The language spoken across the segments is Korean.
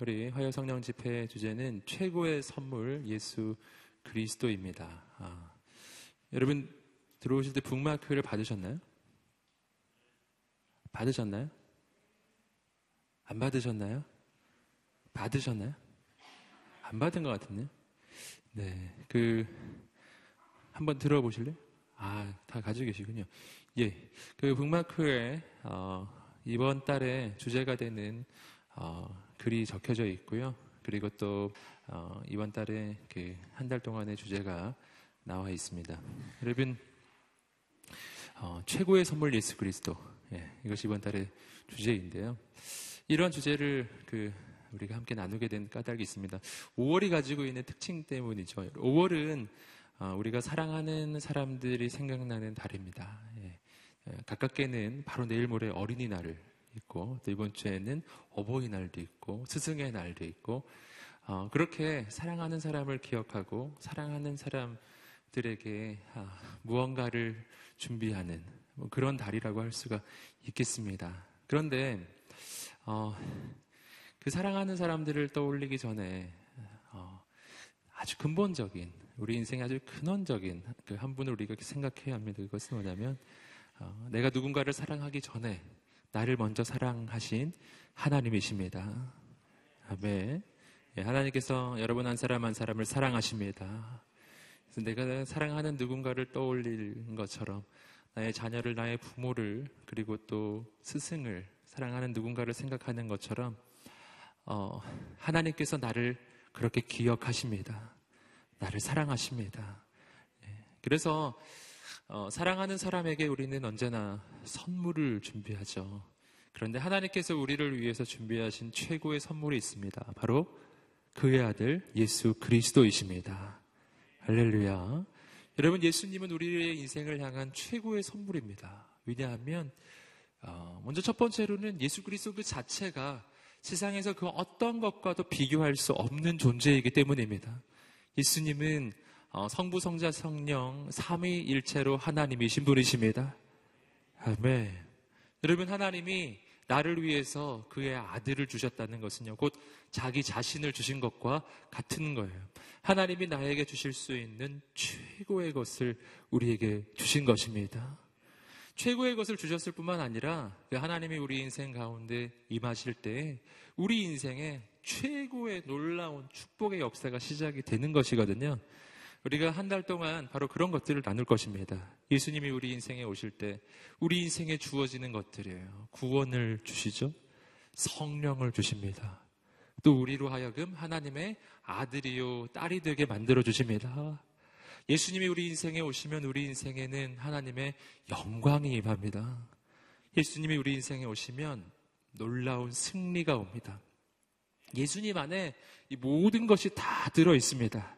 우리 화요 성령 집회 주제는 최고의 선물 예수 그리스도입니다. 아, 여러분 들어오실 때 북마크를 받으셨나요? 받으셨나요? 안 받으셨나요? 받으셨나요? 안 받은 것 같은데. 네, 그 한번 들어보실래요? 아, 다 가지고 계시군요. 예, 그 북마크에 어, 이번 달에 주제가 되는 어, 글이 적혀져 있고요. 그리고 또 어, 이번 달에 그 한 달 동안의 주제가 나와 있습니다. 여러분 어, 최고의 선물 예수 그리스도 예, 이것이 이번 달의 주제인데요. 이런 주제를 그 우리가 함께 나누게 된 까닭이 있습니다. 5월이 가지고 있는 특징 때문이죠. 5월은 어, 우리가 사랑하는 사람들이 생각나는 달입니다. 예. 예, 가깝게는 바로 내일 모레 어린이날을 있고 또 이번 주에는 어버이날도 있고 스승의 날도 있고 어, 그렇게 사랑하는 사람을 기억하고 사랑하는 사람들에게 아, 무언가를 준비하는 뭐 그런 달이라고 할 수가 있겠습니다. 그런데 어, 그 사랑하는 사람들을 떠올리기 전에 어, 아주 근본적인 우리 인생의 아주 근원적인 그 한 분을 우리가 생각해야 합니다. 그것은 뭐냐면 어, 내가 누군가를 사랑하기 전에 나를 먼저 사랑하신 하나님이십니다. 아멘. 예, 하나님께서 여러분 한 사람 한 사람을 사랑하십니다. 그래서 내가 사랑하는 누군가를 떠올리는 것처럼 나의 자녀를, 나의 부모를, 그리고 또 스승을 사랑하는 누군가를 생각하는 것처럼 어, 하나님께서 나를 그렇게 기억하십니다. 나를 사랑하십니다. 예, 그래서 어, 사랑하는 사람에게 우리는 언제나 선물을 준비하죠. 그런데 하나님께서 우리를 위해서 준비하신 최고의 선물이 있습니다. 바로 그의 아들 예수 그리스도이십니다. 할렐루야. 여러분, 예수님은 우리의 인생을 향한 최고의 선물입니다. 왜냐하면, 어, 먼저 첫 번째로는 예수 그리스도 그 자체가 세상에서 그 어떤 것과도 비교할 수 없는 존재이기 때문입니다. 예수님은 어, 성부, 성자, 성령, 삼위일체로 하나님이신 분이십니다. 아멘. 여러분 하나님이 나를 위해서 그의 아들을 주셨다는 것은요, 곧 자기 자신을 주신 것과 같은 거예요. 하나님이 나에게 주실 수 있는 최고의 것을 우리에게 주신 것입니다. 최고의 것을 주셨을 뿐만 아니라 그 하나님이 우리 인생 가운데 임하실 때 우리 인생에 최고의 놀라운 축복의 역사가 시작이 되는 것이거든요. 우리가 한 달 동안 바로 그런 것들을 나눌 것입니다. 예수님이 우리 인생에 오실 때 우리 인생에 주어지는 것들이에요. 구원을 주시죠. 성령을 주십니다. 또 우리로 하여금 하나님의 아들이요 딸이 되게 만들어 주십니다. 예수님이 우리 인생에 오시면 우리 인생에는 하나님의 영광이 임합니다. 예수님이 우리 인생에 오시면 놀라운 승리가 옵니다. 예수님 안에 이 모든 것이 다 들어 있습니다.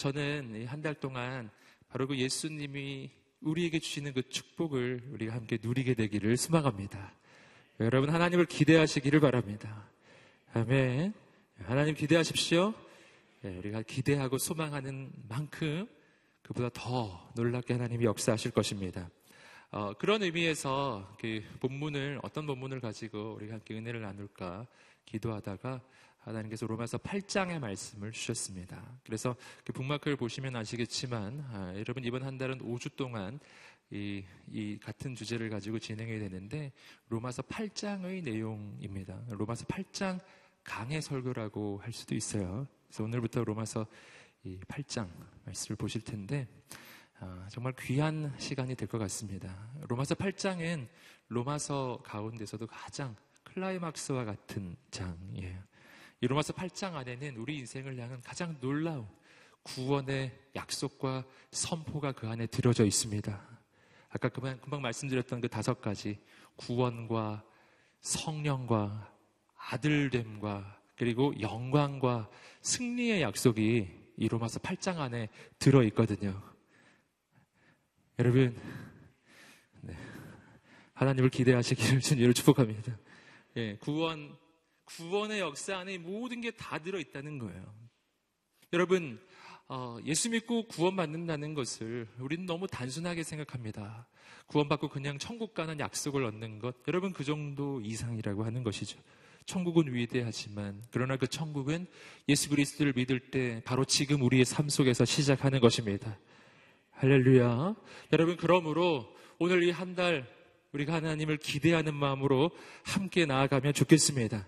저는 한 달 동안 바로 그 예수님이 우리에게 주시는 그 축복을 우리가 함께 누리게 되기를 소망합니다. 여러분 하나님을 기대하시기를 바랍니다. 아멘. 하나님 기대하십시오. 네, 우리가 기대하고 소망하는 만큼 그보다 더 놀랍게 하나님이 역사하실 것입니다. 어, 그런 의미에서 그 본문을 어떤 본문을 가지고 우리가 함께 은혜를 나눌까 기도하다가 하나님께서 로마서 8장의 말씀을 주셨습니다. 그래서 그 북마크를 보시면 아시겠지만 아, 여러분 이번 한 달은 5주 동안 이, 이 같은 주제를 가지고 진행해야 되는데 로마서 8장의 내용입니다. 로마서 8장 강의 설교라고 할 수도 있어요. 그래서 오늘부터 로마서 이 8장 말씀을 보실 텐데 아, 정말 귀한 시간이 될 것 같습니다. 로마서 8장은 로마서 가운데서도 가장 클라이막스와 같은 장이에요. 이 로마서 8장 안에는 우리 인생을 향한 가장 놀라운 구원의 약속과 선포가 그 안에 들어져 있습니다. 아까 금방, 금방 말씀드렸던 그 다섯 가지 구원과 성령과 아들됨과 그리고 영광과 승리의 약속이 이 로마서 8장 안에 들어 있거든요. 여러분, 네. 하나님을 기대하시기를 주님으로 축복합니다. 예, 구원, 구원의 역사 안에 모든 게 다 들어있다는 거예요. 여러분, 어, 예수 믿고 구원받는다는 것을 우리는 너무 단순하게 생각합니다. 구원받고 그냥 천국 가는 약속을 얻는 것, 여러분 그 정도 이상이라고 하는 것이죠. 천국은 위대하지만 그러나 그 천국은 예수 그리스도를 믿을 때 바로 지금 우리의 삶 속에서 시작하는 것입니다. 할렐루야. 여러분 그러므로 오늘 이 한 달 우리가 하나님을 기대하는 마음으로 함께 나아가면 좋겠습니다.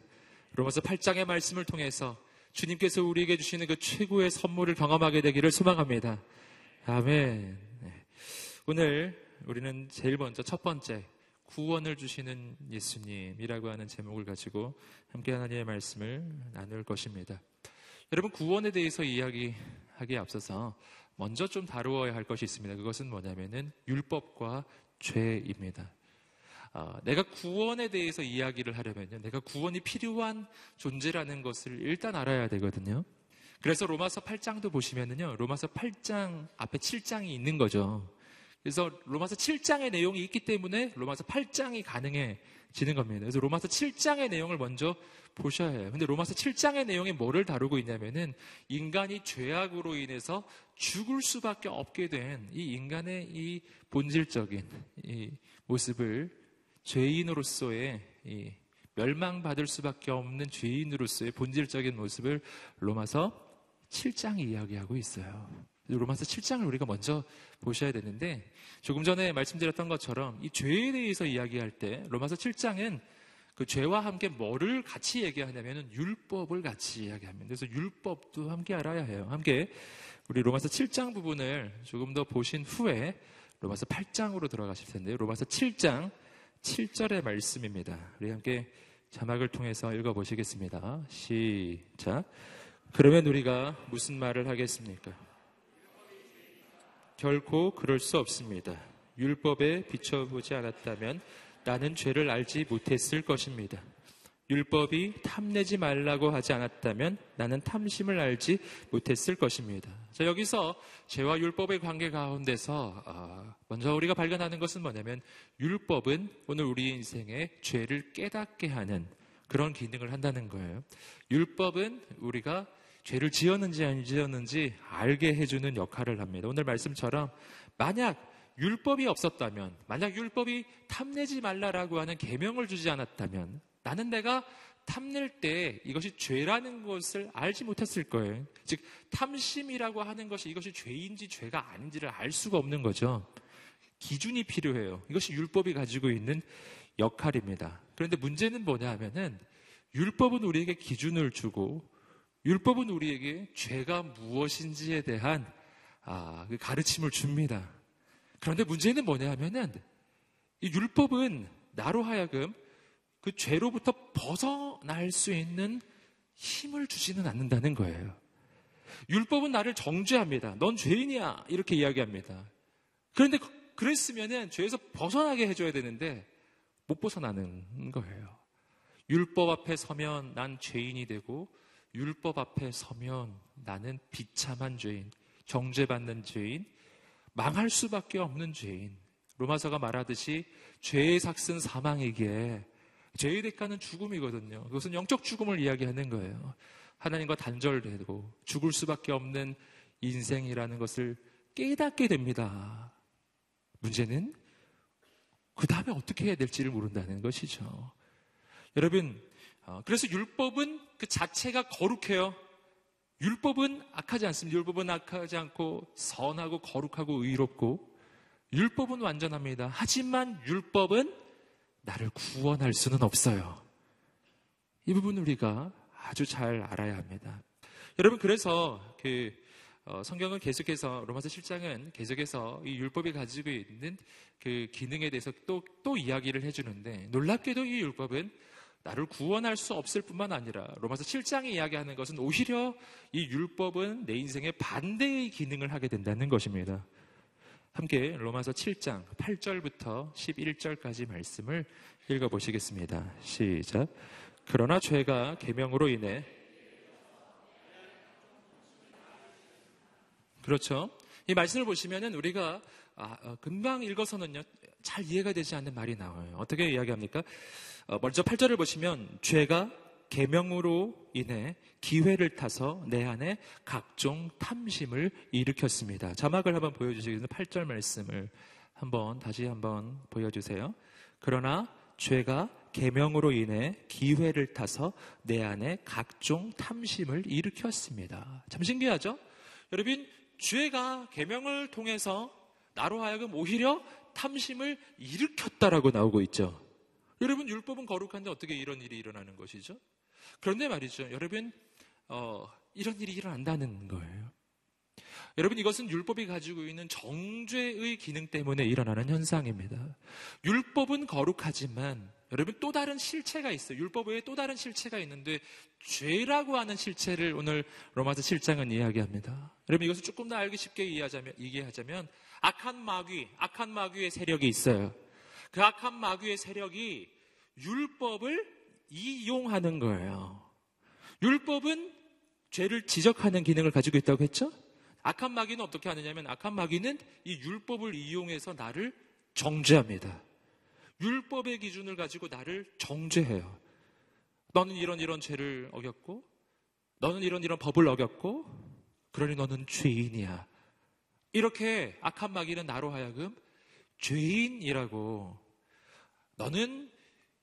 로마서 8장의 말씀을 통해서 주님께서 우리에게 주시는 그 최고의 선물을 경험하게 되기를 소망합니다. 아멘. 네. 오늘 우리는 제일 먼저 첫 번째 구원을 주시는 예수님이라고 하는 제목을 가지고 함께 하나님의 말씀을 나눌 것입니다. 여러분 구원에 대해서 이야기하기에 앞서서 먼저 좀 다루어야 할 것이 있습니다. 그것은 뭐냐면은 율법과 죄입니다. 어, 내가 구원에 대해서 이야기를 하려면요. 내가 구원이 필요한 존재라는 것을 일단 알아야 되거든요. 그래서 로마서 8장도 보시면은요. 로마서 8장 앞에 7장이 있는 거죠. 그래서 로마서 7장의 내용이 있기 때문에 로마서 8장이 가능해지는 겁니다. 그래서 로마서 7장의 내용을 먼저 보셔야 해요. 근데 로마서 7장의 내용이 뭐를 다루고 있냐면은 인간이 죄악으로 인해서 죽을 수밖에 없게 된 이 인간의 이 본질적인 이 모습을 죄인으로서의 이 멸망받을 수밖에 없는 죄인으로서의 본질적인 모습을 로마서 7장이 이야기하고 있어요. 로마서 7장을 우리가 먼저 보셔야 되는데 조금 전에 말씀드렸던 것처럼 이 죄에 대해서 이야기할 때 로마서 7장은 그 죄와 함께 뭐를 같이 얘기하냐면은 율법을 같이 이야기합니다. 그래서 율법도 함께 알아야 해요. 함께 우리 로마서 7장 부분을 조금 더 보신 후에 로마서 8장으로 들어가실 텐데요. 로마서 7장 7절의 말씀입니다. 우리 함께 자막을 통해서 읽어 보시겠습니다. 시작. 그러면 우리가 무슨 말을 하겠습니까? 결코 그럴 수 없습니다. 율법에 비춰보지 않았다면 나는 죄를 알지 못했을 것입니다. 율법이 탐내지 말라고 하지 않았다면 나는 탐심을 알지 못했을 것입니다. 자, 여기서 죄와 율법의 관계 가운데서 어, 먼저 우리가 발견하는 것은 뭐냐면 율법은 오늘 우리 인생의 죄를 깨닫게 하는 그런 기능을 한다는 거예요. 율법은 우리가 죄를 지었는지 안 지었는지 알게 해주는 역할을 합니다. 오늘 말씀처럼 만약 율법이 없었다면, 만약 율법이 탐내지 말라라고 하는 계명을 주지 않았다면, 나는 내가 탐낼 때 이것이 죄라는 것을 알지 못했을 거예요. 즉, 탐심이라고 하는 것이 이것이 죄인지 죄가 아닌지를 알 수가 없는 거죠. 기준이 필요해요. 이것이 율법이 가지고 있는 역할입니다. 그런데 문제는 뭐냐 하면은 율법은 우리에게 기준을 주고 율법은 우리에게 죄가 무엇인지에 대한 아, 그 가르침을 줍니다. 그런데 문제는 뭐냐 하면은 이 율법은 나로 하여금 그 죄로부터 벗어날 수 있는 힘을 주지는 않는다는 거예요. 율법은 나를 정죄합니다. 넌 죄인이야. 이렇게 이야기합니다. 그런데 그, 그랬으면은 죄에서 벗어나게 해줘야 되는데 못 벗어나는 거예요. 율법 앞에 서면 난 죄인이 되고 율법 앞에 서면 나는 비참한 죄인, 정죄받는 죄인, 망할 수밖에 없는 죄인. 로마서가 말하듯이 죄의 삭은 사망이기에 죄의 대가는 죽음이거든요. 그것은 영적 죽음을 이야기하는 거예요. 하나님과 단절되고 죽을 수밖에 없는 인생이라는 것을 깨닫게 됩니다. 문제는 그 다음에 어떻게 해야 될지를 모른다는 것이죠. 여러분, 어, 그래서 율법은 그 자체가 거룩해요. 율법은 악하지 않습니다. 율법은 악하지 않고 선하고 거룩하고 의롭고 율법은 완전합니다. 하지만 율법은 나를 구원할 수는 없어요. 이 부분 우리가 아주 잘 알아야 합니다. 여러분 그래서 그 어, 성경은 계속해서 로마서 7장은 계속해서 이 율법이 가지고 있는 그 기능에 대해서 또 또 이야기를 해주는데 놀랍게도 이 율법은 나를 구원할 수 없을 뿐만 아니라 로마서 7장이 이야기하는 것은 오히려 이 율법은 내 인생의 반대의 기능을 하게 된다는 것입니다. 함께 로마서 7장 8절부터 11절까지 말씀을 읽어 보시겠습니다. 시작. 그러나 죄가 계명으로 인해 그렇죠. 이 말씀을 보시면은 우리가 아, 어, 금방 읽어서는요 잘 이해가 되지 않는 말이 나와요. 어떻게 이야기합니까? 어, 먼저 8절을 보시면 죄가 계명으로 인해 기회를 타서 내 안에 각종 탐심을 일으켰습니다. 자막을 한번 보여주시겠습니다. 8절 말씀을 한번 다시 한번 보여주세요. 그러나 죄가 계명으로 인해 기회를 타서 내 안에 각종 탐심을 일으켰습니다. 참 신기하죠? 여러분, 죄가 계명을 통해서 나로 하여금 오히려 탐심을 일으켰다라고 나오고 있죠. 여러분, 율법은 거룩한데 어떻게 이런 일이 일어나는 것이죠? 그런데 말이죠. 여러분, 어, 이런 일이 일어난다는 거예요. 여러분 이것은 율법이 가지고 있는 정죄의 기능 때문에 일어나는 현상입니다. 율법은 거룩하지만 여러분 또 다른 실체가 있어요. 율법 외에 또 다른 실체가 있는데 죄라고 하는 실체를 오늘 로마서 7장은 이야기합니다. 여러분 이것을 조금 더 알기 쉽게 이해하자면, 이해하자면 악한 마귀, 악한 마귀의 세력이 있어요. 그 악한 마귀의 세력이 율법을 이용하는 거예요. 율법은 죄를 지적하는 기능을 가지고 있다고 했죠? 악한 마귀는 어떻게 하느냐면 악한 마귀는 이 율법을 이용해서 나를 정죄합니다. 율법의 기준을 가지고 나를 정죄해요. 너는 이런 이런 죄를 어겼고, 너는 이런 이런 법을 어겼고, 그러니 너는 죄인이야. 이렇게 악한 마귀는 나로 하여금 죄인이라고, 너는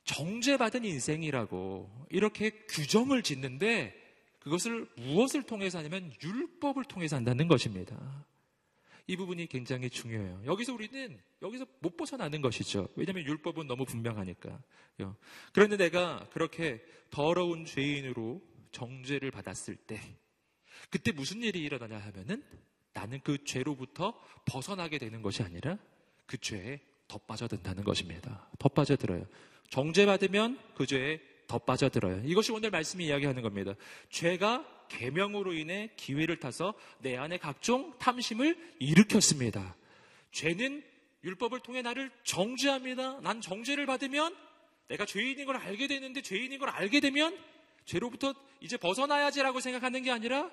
정죄받은 인생이라고, 이렇게 규정을 짓는데, 그것을 무엇을 통해서 하냐면 율법을 통해서 한다는 것입니다. 이 부분이 굉장히 중요해요. 여기서 우리는 여기서 못 벗어나는 것이죠. 왜냐하면 율법은 너무 분명하니까. 그런데 내가 그렇게 더러운 죄인으로 정죄를 받았을 때 그때 무슨 일이 일어나냐 하면은 나는 그 죄로부터 벗어나게 되는 것이 아니라 그 죄에 더 빠져든다는 것입니다. 더 빠져들어요. 정죄받으면 그 죄에 더 빠져들어요. 이것이 오늘 말씀이 이야기하는 겁니다. 죄가 계명으로 인해 기회를 타서 내 안에 각종 탐심을 일으켰습니다. 죄는 율법을 통해 나를 정죄합니다. 난 정죄를 받으면 내가 죄인인 걸 알게 되는데 죄인인 걸 알게 되면 죄로부터 이제 벗어나야지라고 생각하는 게 아니라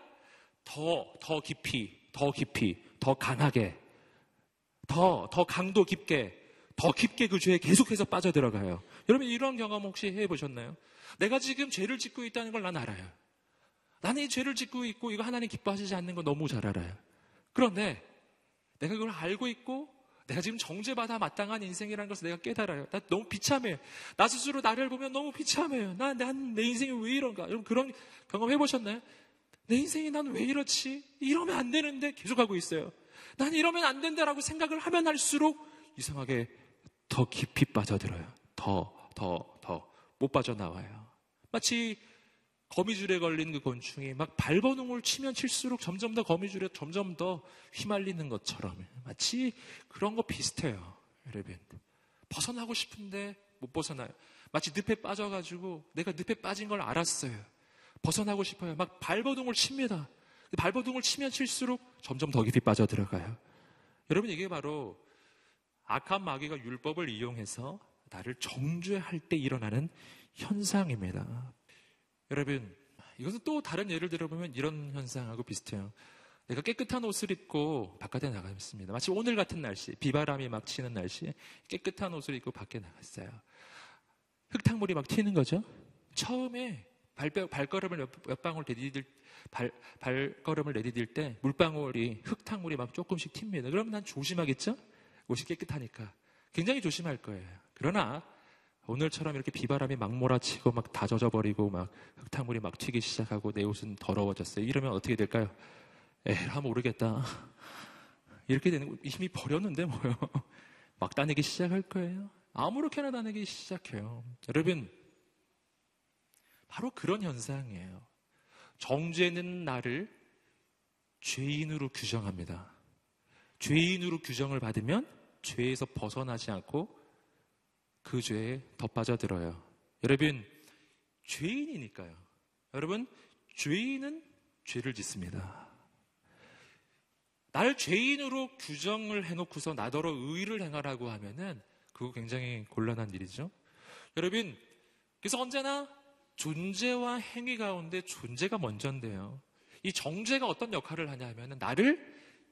더, 더 깊이, 더 깊이, 더 강하게, 더, 더 강도 깊게, 더 깊게 그 죄에 계속해서 빠져들어가요. 여러분 이런 경험 혹시 해보셨나요? 내가 지금 죄를 짓고 있다는 걸 난 알아요. 나는 이 죄를 짓고 있고 이거 하나님 기뻐하시지 않는 거 너무 잘 알아요. 그런데 내가 그걸 알고 있고 내가 지금 정죄받아 마땅한 인생이라는 것을 내가 깨달아요. 나 너무 비참해. 나 스스로 나를 보면 너무 비참해요. 난, 난내 인생이 왜 이런가? 여러분 그런 경험 해보셨나요? 내 인생이 난 왜 이렇지? 이러면 안 되는데 계속하고 있어요. 난 이러면 안 된다라고 생각을 하면 할수록 이상하게 더 깊이 빠져들어요. 더, 더, 더 못 빠져나와요. 마치 거미줄에 걸린 그 곤충이 막 발버둥을 치면 칠수록 점점 더 거미줄에 점점 더 휘말리는 것처럼 마치 그런 거 비슷해요. 여러분. 벗어나고 싶은데 못 벗어나요. 마치 늪에 빠져가지고 내가 늪에 빠진 걸 알았어요. 벗어나고 싶어요. 막 발버둥을 칩니다. 발버둥을 치면 칠수록 점점 더 깊이 빠져들어가요. 여러분 이게 바로 악한 마귀가 율법을 이용해서 나를 정죄할 때 일어나는 현상입니다. 여러분, 이것은 또 다른 예를 들어보면 이런 현상하고 비슷해요. 내가 깨끗한 옷을 입고 바깥에 나갔습니다. 마치 오늘 같은 날씨, 비바람이 막 치는 날씨에 깨끗한 옷을 입고 밖에 나갔어요. 흙탕물이 막 튀는 거죠. 처음에 발, 발걸음을 몇, 몇 방울 내디딜, 발, 발걸음을 내디딜 때 물방울이, 흙탕물이 막 조금씩 튑니다. 그럼 난 조심하겠죠? 옷이 깨끗하니까. 굉장히 조심할 거예요. 그러나 오늘처럼 이렇게 비바람이 막 몰아치고 막 다 젖어버리고 막 흙탕물이 막 튀기 시작하고 내 옷은 더러워졌어요. 이러면 어떻게 될까요? 에라 모르겠다. 이렇게 되는 거 이미 버렸는데 뭐요. 막 다니기 시작할 거예요. 아무렇게나 다니기 시작해요. 여러분 바로 그런 현상이에요. 정죄는 나를 죄인으로 규정합니다. 죄인으로 규정을 받으면 죄에서 벗어나지 않고 그 죄에 더 빠져들어요. 여러분, 죄인이니까요. 여러분, 죄인은 죄를 짓습니다. 나를 죄인으로 규정을 해놓고서 나더러 의를 행하라고 하면은 그거 굉장히 곤란한 일이죠. 여러분, 그래서 언제나 존재와 행위 가운데 존재가 먼저인데요. 이 정죄가 어떤 역할을 하냐 하면은 나를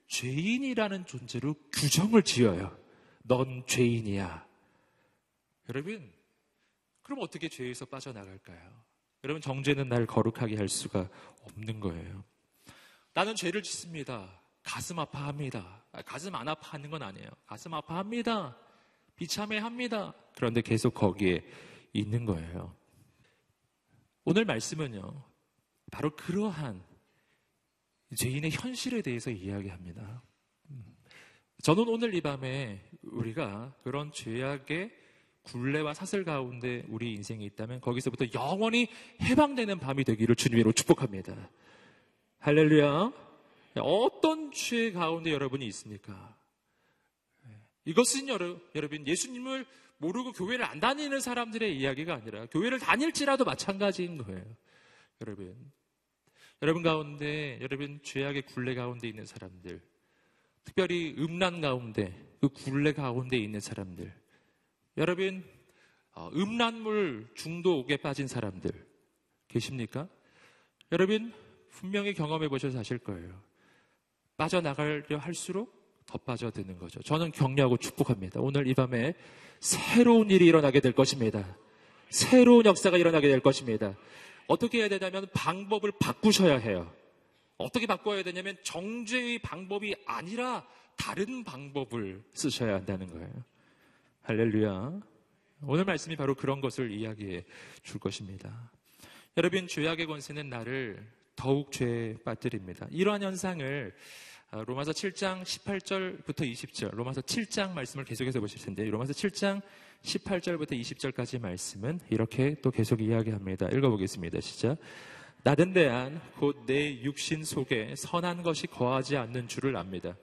죄인이라는 존재로 규정을 지어요. 넌 죄인이야. 여러분, 그럼 어떻게 죄에서 빠져나갈까요? 여러분, 정죄는 날 거룩하게 할 수가 없는 거예요. 나는 죄를 짓습니다. 가슴 아파합니다. 아, 가슴 안 아파하는 건 아니에요. 가슴 아파합니다. 비참해 합니다. 그런데 계속 거기에 있는 거예요. 오늘 말씀은요, 바로 그러한 죄인의 현실에 대해서 이야기합니다. 저는 오늘 이 밤에 우리가 그런 죄악의 굴레와 사슬 가운데 우리 인생이 있다면 거기서부터 영원히 해방되는 밤이 되기를 주님으로 축복합니다. 할렐루야. 어떤 죄 가운데 여러분이 있습니까? 이것은 여러분 예수님을 모르고 교회를 안 다니는 사람들의 이야기가 아니라 교회를 다닐지라도 마찬가지인 거예요. 여러분. 여러분 가운데 여러분 죄악의 굴레 가운데 있는 사람들 특별히 음란 가운데 그 굴레 가운데 있는 사람들 여러분 어, 음란물 중독에 빠진 사람들 계십니까? 여러분 분명히 경험해 보셔서 아실 거예요. 빠져나가려 할수록 더 빠져드는 거죠. 저는 격려하고 축복합니다. 오늘 이 밤에 새로운 일이 일어나게 될 것입니다. 새로운 역사가 일어나게 될 것입니다. 어떻게 해야 되냐면 방법을 바꾸셔야 해요. 어떻게 바꿔야 되냐면 정죄의 방법이 아니라 다른 방법을 쓰셔야 한다는 거예요. 할렐루야. 오늘 말씀이 바로 그런 것을 이야기해 줄 것입니다. 여러분, 죄악의 권세는 나를 더욱 죄에 빠뜨립니다. 이러한 현상을 아, 로마서 7장 18절부터 20절, 로마서 7장 말씀을 계속해서 보실 텐데, 로마서 7장 18절부터 20절까지 말씀은 이렇게 또 계속 이야기합니다. 읽어보겠습니다. 시작. 나든대한 곧 내 육신 속에 선한 것이 거하지 않는 줄을 압니다.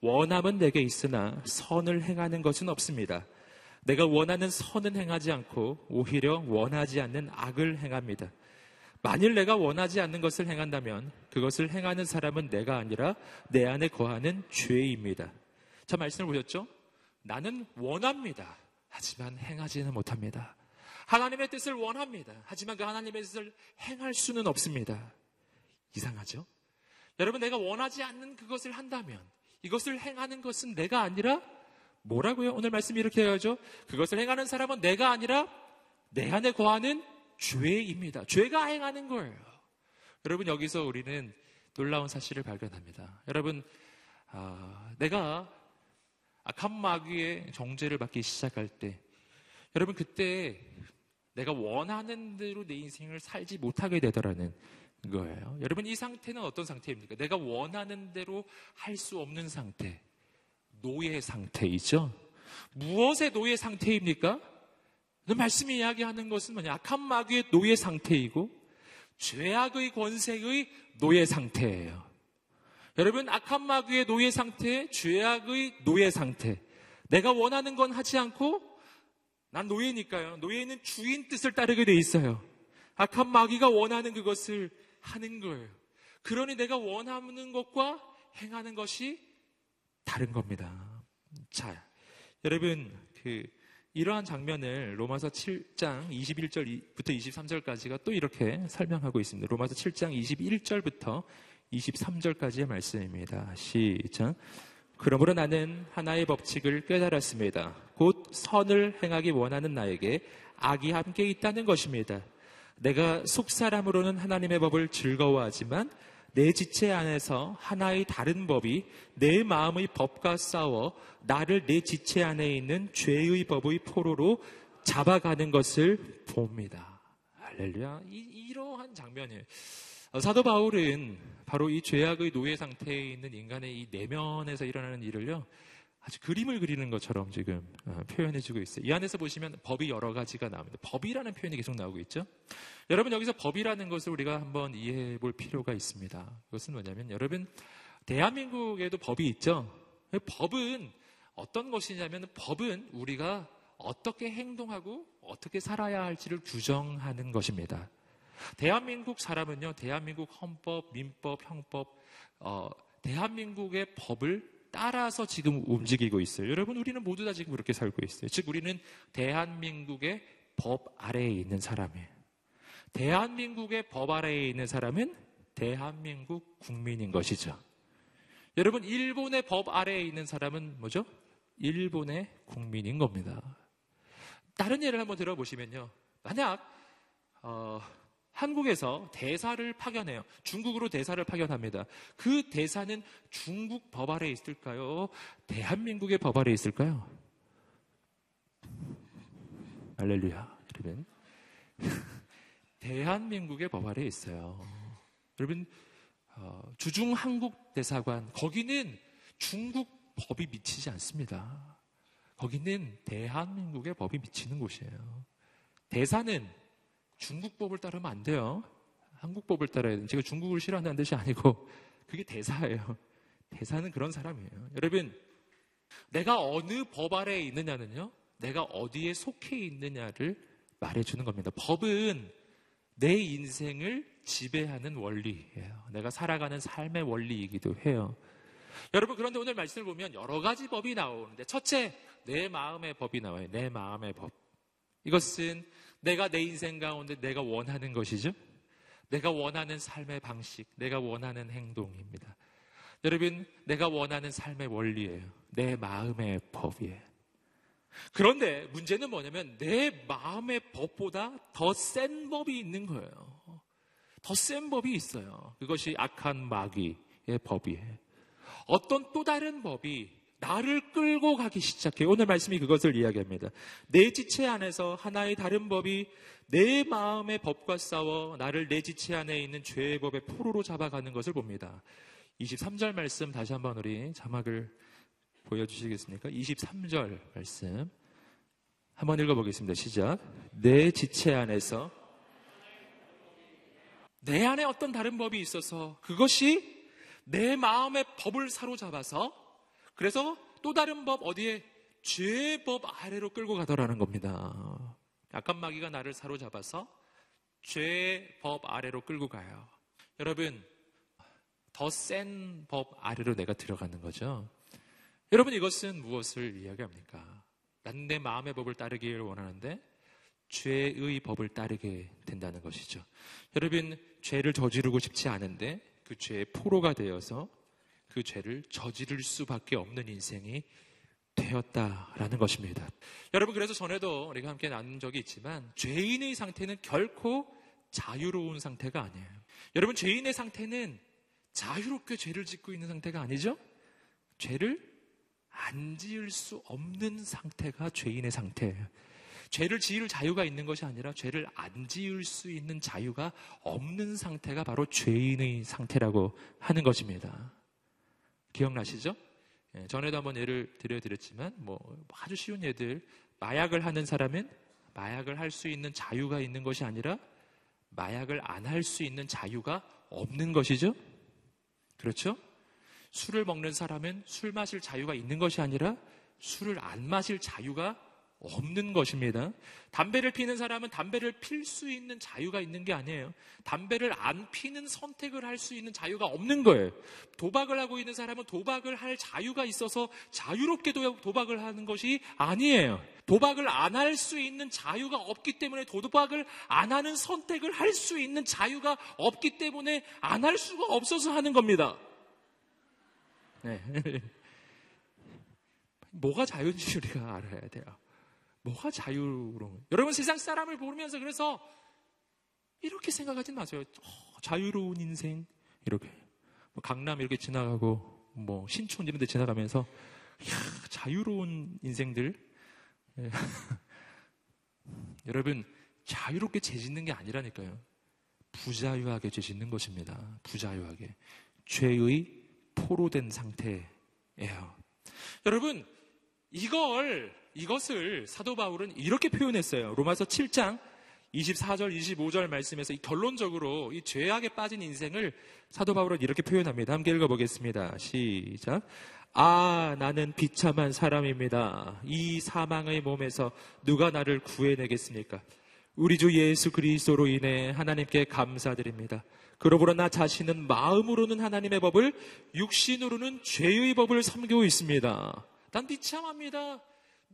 원함은 내게 있으나 선을 행하는 것은 없습니다. 내가 원하는 선은 행하지 않고 오히려 원하지 않는 악을 행합니다. 만일 내가 원하지 않는 것을 행한다면 그것을 행하는 사람은 내가 아니라 내 안에 거하는 죄입니다. 자, 말씀을 보셨죠? 나는 원합니다. 하지만 행하지는 못합니다. 하나님의 뜻을 원합니다. 하지만 그 하나님의 뜻을 행할 수는 없습니다. 이상하죠? 여러분, 내가 원하지 않는 그것을 한다면 이것을 행하는 것은 내가 아니라 뭐라고요? 오늘 말씀 이렇게 해야죠. 그것을 행하는 사람은 내가 아니라 내 안에 거하는 죄입니다. 죄가 행하는 거예요. 여러분 여기서 우리는 놀라운 사실을 발견합니다. 여러분 아, 내가 악한 마귀의 정죄를 받기 시작할 때 여러분 그때 내가 원하는 대로 내 인생을 살지 못하게 되더라는 거예요. 여러분 이 상태는 어떤 상태입니까? 내가 원하는 대로 할 수 없는 상태. 노예 상태이죠. 무엇의 노예 상태입니까? 말씀이 이야기하는 것은 뭐냐? 악한 마귀의 노예 상태이고 죄악의 권세의 노예 상태예요. 여러분, 악한 마귀의 노예 상태, 죄악의 노예 상태. 내가 원하는 건 하지 않고 난 노예니까요. 노예는 주인 뜻을 따르게 돼 있어요. 악한 마귀가 원하는 그것을 하는 거예요. 그러니 내가 원하는 것과 행하는 것이 다른 겁니다. 자, 여러분, 그, 이러한 장면을 로마서 7장 21절부터 23절까지가 또 이렇게 설명하고 있습니다. 로마서 7장 21절부터 23절까지의 말씀입니다. 시작. 그러므로 나는 하나의 법칙을 깨달았습니다. 곧 선을 행하기 원하는 나에게 악이 함께 있다는 것입니다. 내가 속 사람으로는 하나님의 법을 즐거워하지만 내 지체 안에서 하나의 다른 법이 내 마음의 법과 싸워 나를 내 지체 안에 있는 죄의 법의 포로로 잡아가는 것을 봅니다. 할렐루야. 이, 러한 장면이에요. 어, 사도 바울은 바로 이 죄악의 노예 상태에 있는 인간의 이 내면에서 일어나는 일을요, 아주 그림을 그리는 것처럼 지금 어, 표현해주고 있어요. 이 안에서 보시면 법이 여러 가지가 나옵니다. 법이라는 표현이 계속 나오고 있죠. 여러분 여기서 법이라는 것을 우리가 한번 이해해 볼 필요가 있습니다. 그것은 뭐냐면 여러분 대한민국에도 법이 있죠. 법은 어떤 것이냐면 법은 우리가 어떻게 행동하고 어떻게 살아야 할지를 규정하는 것입니다. 대한민국 사람은요, 대한민국 헌법, 민법, 형법, 어, 대한민국의 법을 따라서 지금 움직이고 있어요. 여러분, 우리는 모두 다 지금 그렇게 살고 있어요. 즉, 우리는 대한민국의 법 아래에 있는 사람이에요. 대한민국의 법 아래에 있는 사람은 대한민국 국민인 것이죠. 여러분, 일본의 법 아래에 있는 사람은 뭐죠? 일본의 국민인 겁니다. 다른 예를 한번 들어보시면요. 만약, 어, 한국에서 대사를 파견해요. 중국으로 대사를 파견합니다. 그 대사는 중국 법 아래에 있을까요? 대한민국의 법 아래에 있을까요? 할렐루야. 여러분. 대한민국의 법 아래에 있어요. 여러분 어, 주중 한국 대사관 거기는 중국 법이 미치지 않습니다. 거기는 대한민국의 법이 미치는 곳이에요. 대사는 중국 법을 따르면 안 돼요. 한국 법을 따라야 돼요. 제가 중국을 싫어한다는 뜻이 아니고 그게 대사예요. 대사는 그런 사람이에요. 여러분 내가 어느 법 아래에 있느냐는요. 내가 어디에 속해 있느냐를 말해주는 겁니다. 법은 내 인생을 지배하는 원리예요. 내가 살아가는 삶의 원리이기도 해요. 여러분, 그런데 오늘 말씀을 보면 여러 가지 법이 나오는데, 첫째, 내 마음의 법이 나와요. 내 마음의 법. 이것은 내가 내 인생 가운데 내가 원하는 것이죠. 내가 원하는 삶의 방식, 내가 원하는 행동입니다. 여러분, 내가 원하는 삶의 원리예요. 내 마음의 법이에요. 그런데 문제는 뭐냐면 내 마음의 법보다 더 센 법이 있는 거예요. 더 센 법이 있어요. 그것이 악한 마귀의 법이에요. 어떤 또 다른 법이 나를 끌고 가기 시작해요. 오늘 말씀이 그것을 이야기합니다. 내 지체 안에서 하나의 다른 법이 내 마음의 법과 싸워 나를 내 지체 안에 있는 죄의 법의 포로로 잡아가는 것을 봅니다. 23절 말씀 다시 한번 우리 자막을 보여주시겠습니까? 23절 말씀. 한번 읽어보겠습니다. 시작. 내 지체 안에서 내 안에 어떤 다른 법이 있어서 그것이 내 마음의 법을 사로잡아서 그래서 또 다른 법 어디에 죄의 법 아래로 끌고 가더라는 겁니다. 약간 마귀가 나를 사로잡아서 죄의 법 아래로 끌고 가요. 여러분, 더 센 법 아래로 내가 들어가는 거죠. 여러분 이것은 무엇을 이야기합니까? 난 내 마음의 법을 따르기를 원하는데 죄의 법을 따르게 된다는 것이죠. 여러분 죄를 저지르고 싶지 않은데 그 죄의 포로가 되어서 그 죄를 저지를 수밖에 없는 인생이 되었다라는 것입니다. 여러분 그래서 전에도 우리가 함께 나눈 적이 있지만 죄인의 상태는 결코 자유로운 상태가 아니에요. 여러분 죄인의 상태는 자유롭게 죄를 짓고 있는 상태가 아니죠? 죄를 안 지을 수 없는 상태가 죄인의 상태예요. 죄를 지을 자유가 있는 것이 아니라 죄를 안 지을 수 있는 자유가 없는 상태가 바로 죄인의 상태라고 하는 것입니다. 기억나시죠? 예, 전에도 한번 예를 들려드렸지만, 뭐, 아주 쉬운 예들, 마약을 하는 사람은 마약을 할 수 있는 자유가 있는 것이 아니라 마약을 안 할 수 있는 자유가 없는 것이죠? 그렇죠? 술을 먹는 사람은 술 마실 자유가 있는 것이 아니라 술을 안 마실 자유가 없는 것입니다. 담배를 피는 사람은 담배를 필 수 있는 자유가 있는 게 아니에요. 담배를 안 피는 선택을 할 수 있는 자유가 없는 거예요. 도박을 하고 있는 사람은 도박을 할 자유가 있어서 자유롭게 도박을 하는 것이 아니에요. 도박을 안 할 수 있는 자유가 없기 때문에 도박을 안 하는 선택을 할 수 있는 자유가 없기 때문에 안 할 수가 없어서 하는 겁니다. 네. 뭐가 자유인지 우리가 알아야 돼요. 뭐가 자유로운 여러분 세상 사람을 보면서 그래서 이렇게 생각하지 마세요. 어, 자유로운 인생 이렇게 뭐 강남 이렇게 지나가고 뭐 신촌 이런 데 지나가면서 이야, 자유로운 인생들 예. 여러분 자유롭게 죄 짓는 게 아니라니까요. 부자유하게 죄 짓는 것입니다. 부자유하게 죄의 포로된 상태예요. 여러분, 이걸, 이것을 사도 바울은 이렇게 표현했어요. 로마서 7장 24절, 25절 말씀에서 이 결론적으로 이 죄악에 빠진 인생을 사도 바울은 이렇게 표현합니다. 함께 읽어보겠습니다. 시작. 아, 나는 비참한 사람입니다. 이 사망의 몸에서 누가 나를 구해내겠습니까? 우리 주 예수 그리스도로 인해 하나님께 감사드립니다. 그러므로 나 자신은 마음으로는 하나님의 법을, 육신으로는 죄의 법을 섬기고 있습니다. 난 비참합니다.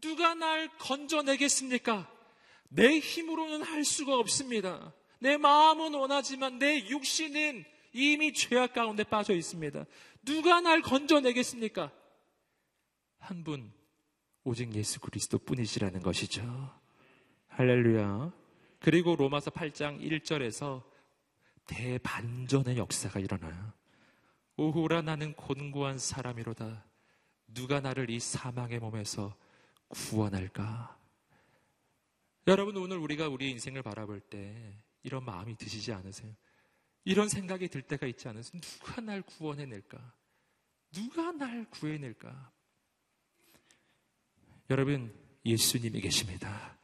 누가 날 건져내겠습니까? 내 힘으로는 할 수가 없습니다. 내 마음은 원하지만 내 육신은 이미 죄악 가운데 빠져 있습니다. 누가 날 건져내겠습니까? 한 분, 오직 예수 그리스도 뿐이시라는 것이죠. 할렐루야. 그리고 로마서 8장 1절에서 대반전의 역사가 일어나요. 오호라 나는 곤고한 사람이로다. 누가 나를 이 사망의 몸에서 구원할까? 여러분 오늘 우리가 우리 인생을 바라볼 때 이런 마음이 드시지 않으세요? 이런 생각이 들 때가 있지 않으세요? 누가 날 구원해낼까? 누가 날 구해낼까? 여러분 예수님이 계십니다.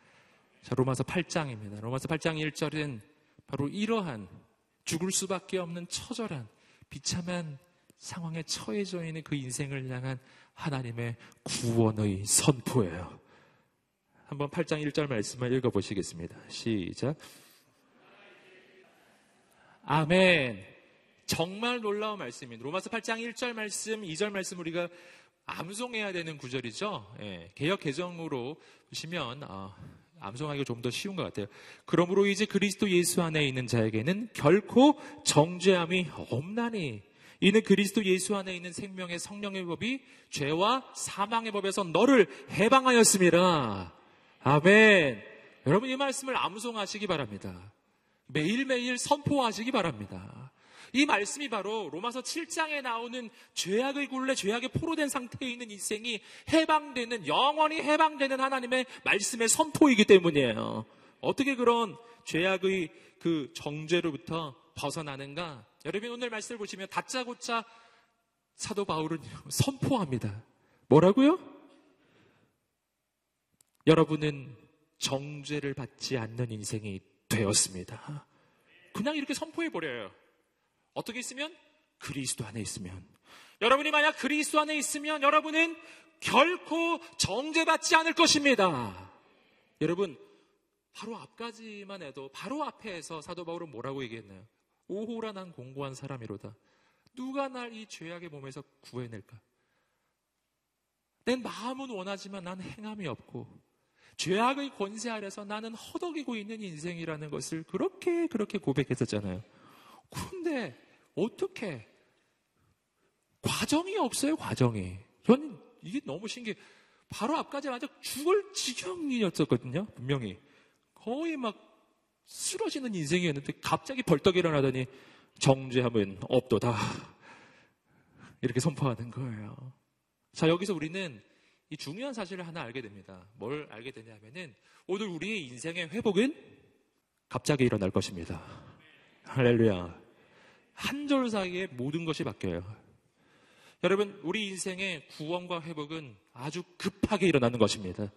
자, 로마서 8장입니다. 로마서 8장 1절은 바로 이러한 죽을 수밖에 없는 처절한 비참한 상황에 처해져 있는 그 인생을 향한 하나님의 구원의 선포예요. 한번 8장 1절 말씀을 읽어보시겠습니다. 시작. 아멘. 정말 놀라운 말씀입니다. 로마서 8장 1절 말씀, 2절 말씀 우리가 암송해야 되는 구절이죠. 예, 개혁 개정으로 보시면 어, 암송하기가 좀 더 쉬운 것 같아요. 그러므로 이제 그리스도 예수 안에 있는 자에게는 결코 정죄함이 없나니 이는 그리스도 예수 안에 있는 생명의 성령의 법이 죄와 사망의 법에서 너를 해방하였습니다. 아멘. 여러분 이 말씀을 암송하시기 바랍니다. 매일매일 선포하시기 바랍니다. 이 말씀이 바로 로마서 7장에 나오는 죄악의 굴레, 죄악에 포로된 상태에 있는 인생이 해방되는, 영원히 해방되는 하나님의 말씀의 선포이기 때문이에요. 어떻게 그런 죄악의 그 정죄로부터 벗어나는가? 여러분 오늘 말씀을 보시면 다짜고짜 사도 바울은 선포합니다. 뭐라고요? 여러분은 정죄를 받지 않는 인생이 되었습니다. 그냥 이렇게 선포해 버려요. 어떻게 있으면? 그리스도 안에 있으면. 여러분이 만약 그리스도 안에 있으면 여러분은 결코 정죄받지 않을 것입니다. 여러분, 바로 앞까지만 해도 바로 앞에서 사도 바울은 뭐라고 얘기했나요? 오호라 난 공고한 사람이로다. 누가 날 이 죄악의 몸에서 구해낼까? 내 마음은 원하지만 난 행함이 없고 죄악의 권세 아래서 나는 허덕이고 있는 인생이라는 것을 그렇게 그렇게 고백했었잖아요. 그런데 어떻게 과정이 없어요, 과정이. 저는 이게 너무 신기해. 바로 앞까지 아주 죽을 지경이었었거든요, 분명히. 거의 막 쓰러지는 인생이었는데 갑자기 벌떡 일어나더니 정죄함은 없도다. 이렇게 선포하는 거예요. 자, 여기서 우리는 이 중요한 사실을 하나 알게 됩니다. 뭘 알게 되냐면은 오늘 우리의 인생의 회복은 갑자기 일어날 것입니다. 할렐루야. 한 절 사이에 모든 것이 바뀌어요. 여러분, 우리 인생의 구원과 회복은 아주 급하게 일어나는 것입니다.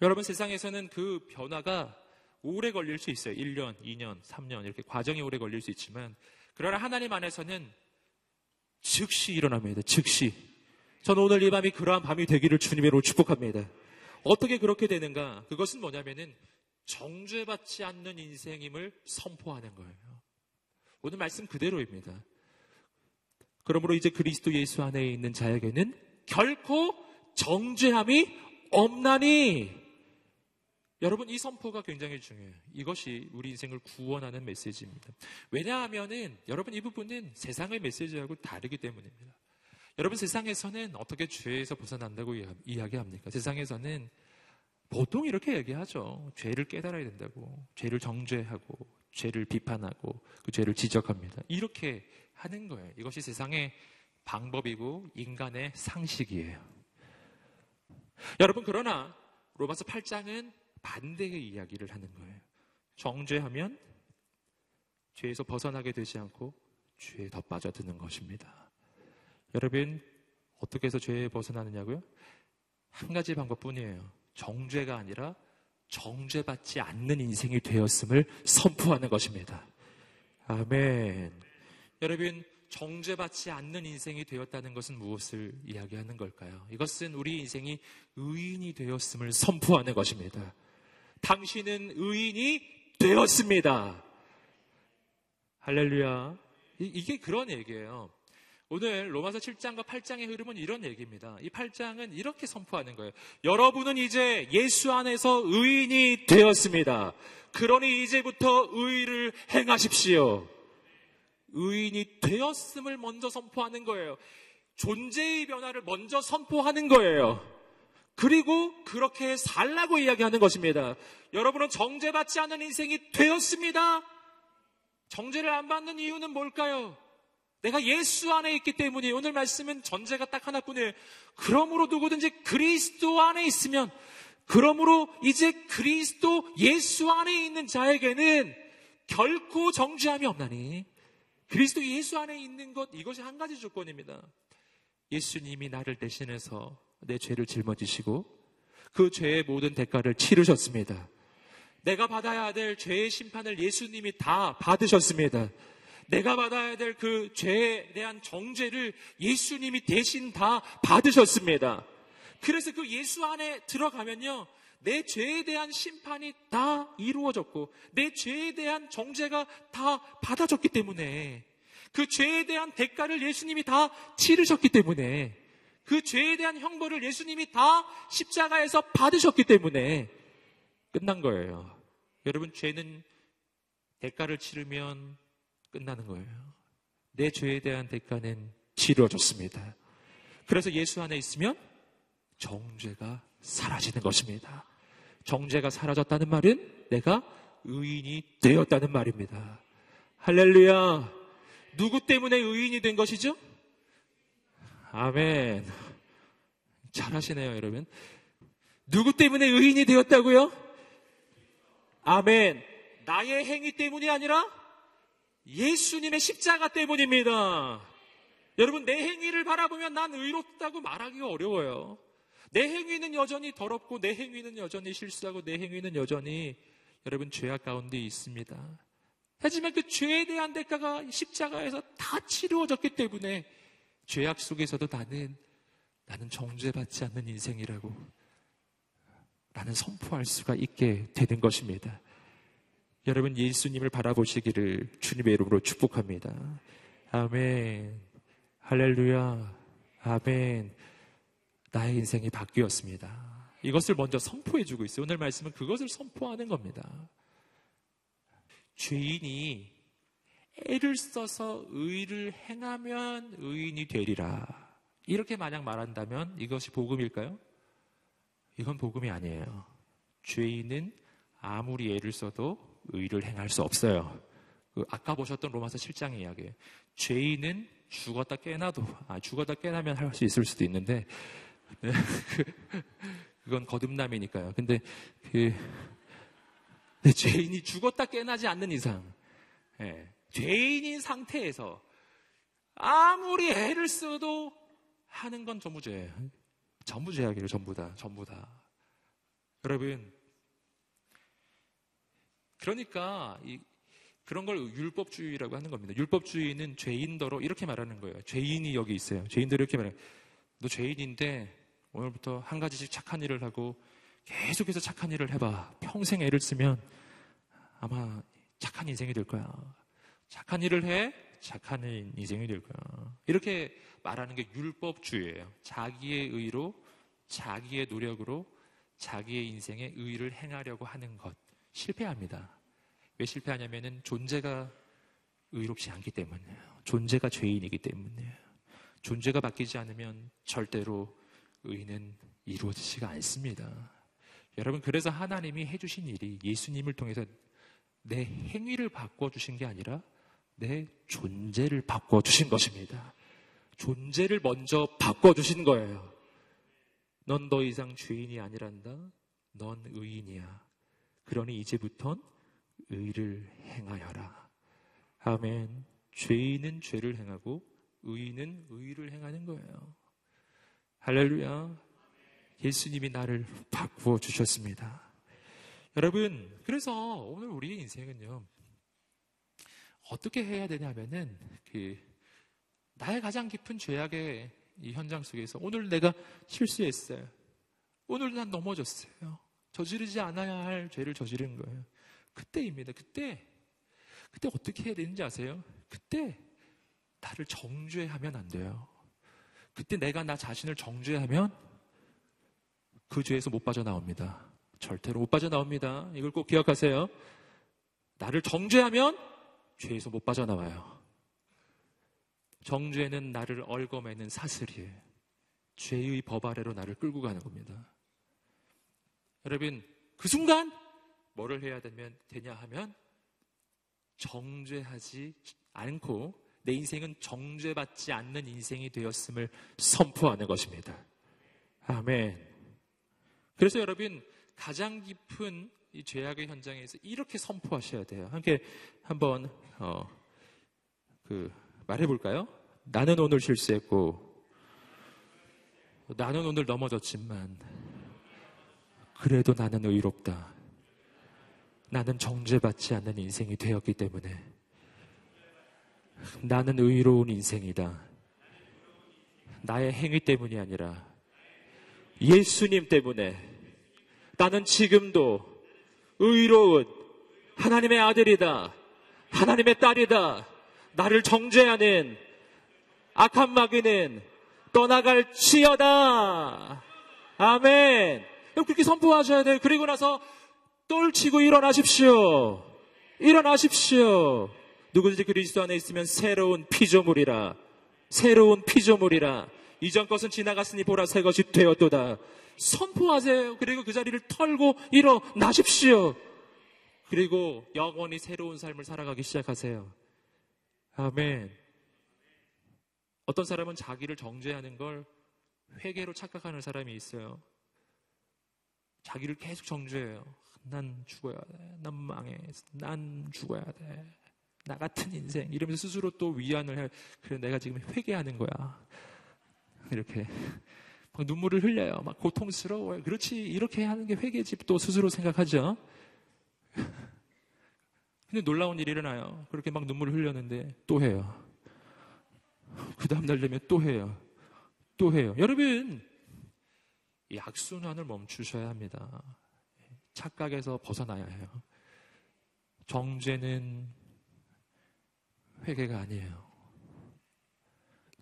여러분, 세상에서는 그 변화가 오래 걸릴 수 있어요. 1년, 2년, 3년, 이렇게 과정이 오래 걸릴 수 있지만, 그러나 하나님 안에서는 즉시 일어납니다. 즉시. 저는 오늘 이 밤이 그러한 밤이 되기를 주님으로 축복합니다. 어떻게 그렇게 되는가? 그것은 뭐냐면은 정죄받지 않는 인생임을 선포하는 거예요. 오늘 말씀 그대로입니다. 그러므로 이제 그리스도 예수 안에 있는 자에게는 결코 정죄함이 없나니 여러분 이 선포가 굉장히 중요해요. 이것이 우리 인생을 구원하는 메시지입니다. 왜냐하면은 여러분 이 부분은 세상의 메시지하고 다르기 때문입니다. 여러분 세상에서는 어떻게 죄에서 벗어난다고 이야기합니까? 세상에서는 보통 이렇게 얘기하죠. 죄를 깨달아야 된다고, 죄를 정죄하고, 죄를 비판하고, 그 죄를 지적합니다. 이렇게 하는 거예요. 이것이 세상의 방법이고 인간의 상식이에요. 여러분 그러나 로마서 8장은 반대의 이야기를 하는 거예요. 정죄하면 죄에서 벗어나게 되지 않고 죄에 더 빠져드는 것입니다. 여러분, 어떻게 해서 죄에 벗어나느냐고요? 한 가지 방법뿐이에요. 정죄가 아니라 정죄받지 않는 인생이 되었음을 선포하는 것입니다. 아멘. 여러분, 정죄받지 않는 인생이 되었다는 것은 무엇을 이야기하는 걸까요? 이것은 우리 인생이 의인이 되었음을 선포하는 것입니다. 당신은 의인이 되었습니다. 할렐루야. 이게 그런 얘기예요. 오늘 로마서 7장과 8장의 흐름은 이런 얘기입니다. 이 8장은 이렇게 선포하는 거예요. 여러분은 이제 예수 안에서 의인이 되었습니다. 그러니 이제부터 의를 행하십시오. 의인이 되었음을 먼저 선포하는 거예요. 존재의 변화를 먼저 선포하는 거예요. 그리고 그렇게 살라고 이야기하는 것입니다. 여러분은 정죄받지 않은 인생이 되었습니다. 정죄를 안 받는 이유는 뭘까요? 내가 예수 안에 있기 때문에 오늘 말씀은 전제가 딱 하나뿐이에요. 그러므로 누구든지 그리스도 안에 있으면 그러므로 이제 그리스도 예수 안에 있는 자에게는 결코 정죄함이 없나니 그리스도 예수 안에 있는 것 이것이 한 가지 조건입니다. 예수님이 나를 대신해서 내 죄를 짊어지시고 그 죄의 모든 대가를 치르셨습니다. 내가 받아야 될 죄의 심판을 예수님이 다 받으셨습니다. 내가 받아야 될 그 죄에 대한 정죄를 예수님이 대신 다 받으셨습니다. 그래서 그 예수 안에 들어가면요. 내 죄에 대한 심판이 다 이루어졌고, 내 죄에 대한 정죄가 다 받아졌기 때문에, 그 죄에 대한 대가를 예수님이 다 치르셨기 때문에, 그 죄에 대한 형벌을 예수님이 다 십자가에서 받으셨기 때문에 끝난 거예요. 여러분, 죄는 대가를 치르면 끝나는 거예요. 내 죄에 대한 대가는 치루어졌습니다. 그래서 예수 안에 있으면 정죄가 사라지는 것입니다. 정죄가 사라졌다는 말은 내가 의인이 되었다는 말입니다. 할렐루야. 누구 때문에 의인이 된 것이죠? 아멘. 잘하시네요, 여러분. 누구 때문에 의인이 되었다고요? 아멘. 나의 행위 때문이 아니라 예수님의 십자가 때문입니다. 여러분, 내 행위를 바라보면 난 의롭다고 말하기가 어려워요. 내 행위는 여전히 더럽고, 내 행위는 여전히 실수하고, 내 행위는 여전히 여러분 죄악 가운데 있습니다. 하지만 그 죄에 대한 대가가 십자가에서 다 치루어졌기 때문에 죄악 속에서도 나는 나는 정죄받지 않는 인생이라고 나는 선포할 수가 있게 되는 것입니다. 여러분 예수님을 바라보시기를 주님의 이름으로 축복합니다. 아멘. 할렐루야. 아멘. 나의 인생이 바뀌었습니다. 이것을 먼저 선포해 주고 있어요. 오늘 말씀은 그것을 선포하는 겁니다. 죄인이 애를 써서 의를 행하면 의인이 되리라. 이렇게 만약 말한다면 이것이 복음일까요? 이건 복음이 아니에요. 죄인은 아무리 애를 써도 의를 행할 수 없어요. 그 아까 보셨던 로마서 7장의 이야기예요. 죄인은 죽었다 깨나도 아 죽었다 깨나면 할 수 있을 수도 있는데 네, 그건 거듭남이니까요. 근데 그 죄인이 죽었다 깨나지 않는 이상 네, 죄인인 상태에서 아무리 애를 써도 하는 건 전부 죄예요. 전부 죄악이에요. 전부 다. 전부 다. 여러분 그러니까 이, 그런 걸 율법주의라고 하는 겁니다. 율법주의는 죄인더러 이렇게 말하는 거예요. 죄인이 여기 있어요. 죄인들이 이렇게 말해요. 너 죄인인데 오늘부터 한 가지씩 착한 일을 하고 계속해서 착한 일을 해봐. 평생 애를 쓰면 아마 착한 인생이 될 거야. 착한 일을 해, 착한 인생이 될 거야. 이렇게 말하는 게 율법주의예요. 자기의 의로, 자기의 노력으로, 자기의 인생에 의를 행하려고 하는 것. 실패합니다. 왜 실패하냐면은 존재가 의롭지 않기 때문이에요. 존재가 죄인이기 때문이에요. 존재가 바뀌지 않으면 절대로 의는 이루어지지가 않습니다. 여러분, 그래서 하나님이 해주신 일이 예수님을 통해서 내 행위를 바꿔 주신 게 아니라 내 존재를 바꿔주신 것입니다. 존재를 먼저 바꿔주신 거예요. 넌 더 이상 죄인이 아니란다. 넌 의인이야. 그러니 이제부턴 의를 행하여라. 아멘. 죄인은 죄를 행하고 의인은 의를 행하는 거예요. 할렐루야. 예수님이 나를 바꾸어 주셨습니다. 여러분, 그래서 오늘 우리의 인생은요, 어떻게 해야 되냐면은, 그, 나의 가장 깊은 죄악의 이 현장 속에서 오늘 내가 실수했어요. 오늘 난 넘어졌어요. 저지르지 않아야 할 죄를 저지른 거예요. 그때입니다. 그때, 그때 어떻게 해야 되는지 아세요? 그때 나를 정죄하면 안 돼요. 그때 내가 나 자신을 정죄하면 그 죄에서 못 빠져나옵니다. 절대로 못 빠져나옵니다. 이걸 꼭 기억하세요. 나를 정죄하면 죄에서 못 빠져나와요. 정죄는 나를 얽어매는 사슬이에요. 죄의 법 아래로 나를 끌고 가는 겁니다. 여러분, 그 순간 뭐를 해야 되면, 되냐 하면 정죄하지 않고 내 인생은 정죄받지 않는 인생이 되었음을 선포하는 것입니다. 아멘. 그래서 여러분, 가장 깊은 이 죄악의 현장에서 이렇게 선포하셔야 돼요. 함께 한번 어, 그 말해볼까요? 나는 오늘 실수했고 나는 오늘 넘어졌지만 그래도 나는 의롭다. 나는 정죄받지 않는 인생이 되었기 때문에 나는 의로운 인생이다. 나의 행위 때문이 아니라 예수님 때문에 나는 지금도 의로운 하나님의 아들이다. 하나님의 딸이다. 나를 정죄하는 악한 마귀는 떠나갈 치여다. 아멘. 그렇게 선포하셔야 돼요. 그리고 나서 똘치고 일어나십시오. 일어나십시오. 누구든지 그리스도 안에 있으면 새로운 피조물이라. 새로운 피조물이라. 이전 것은 지나갔으니 보라 새 것이 되었도다. 선포하세요. 그리고 그 자리를 털고 일어나십시오. 그리고 영원히 새로운 삶을 살아가기 시작하세요. 아멘. 어떤 사람은 자기를 정죄하는 걸 회개로 착각하는 사람이 있어요. 자기를 계속 정죄해요. 난 죽어야 돼. 난 망해. 난 죽어야 돼. 나 같은 인생. 이러면서 스스로 또 위안을 해. 그래, 내가 지금 회개하는 거야. 이렇게. 막 눈물을 흘려요. 막 고통스러워요. 그렇지. 이렇게 하는 게. 또 스스로 생각하죠. 근데 놀라운 일이 일어나요. 그렇게 막 눈물을 흘렸는데 또 해요. 그 다음날 되면 또 해요. 또 해요. 여러분, 이 악순환을 멈추셔야 합니다. 착각에서 벗어나야 해요. 정죄는 회개가 아니에요.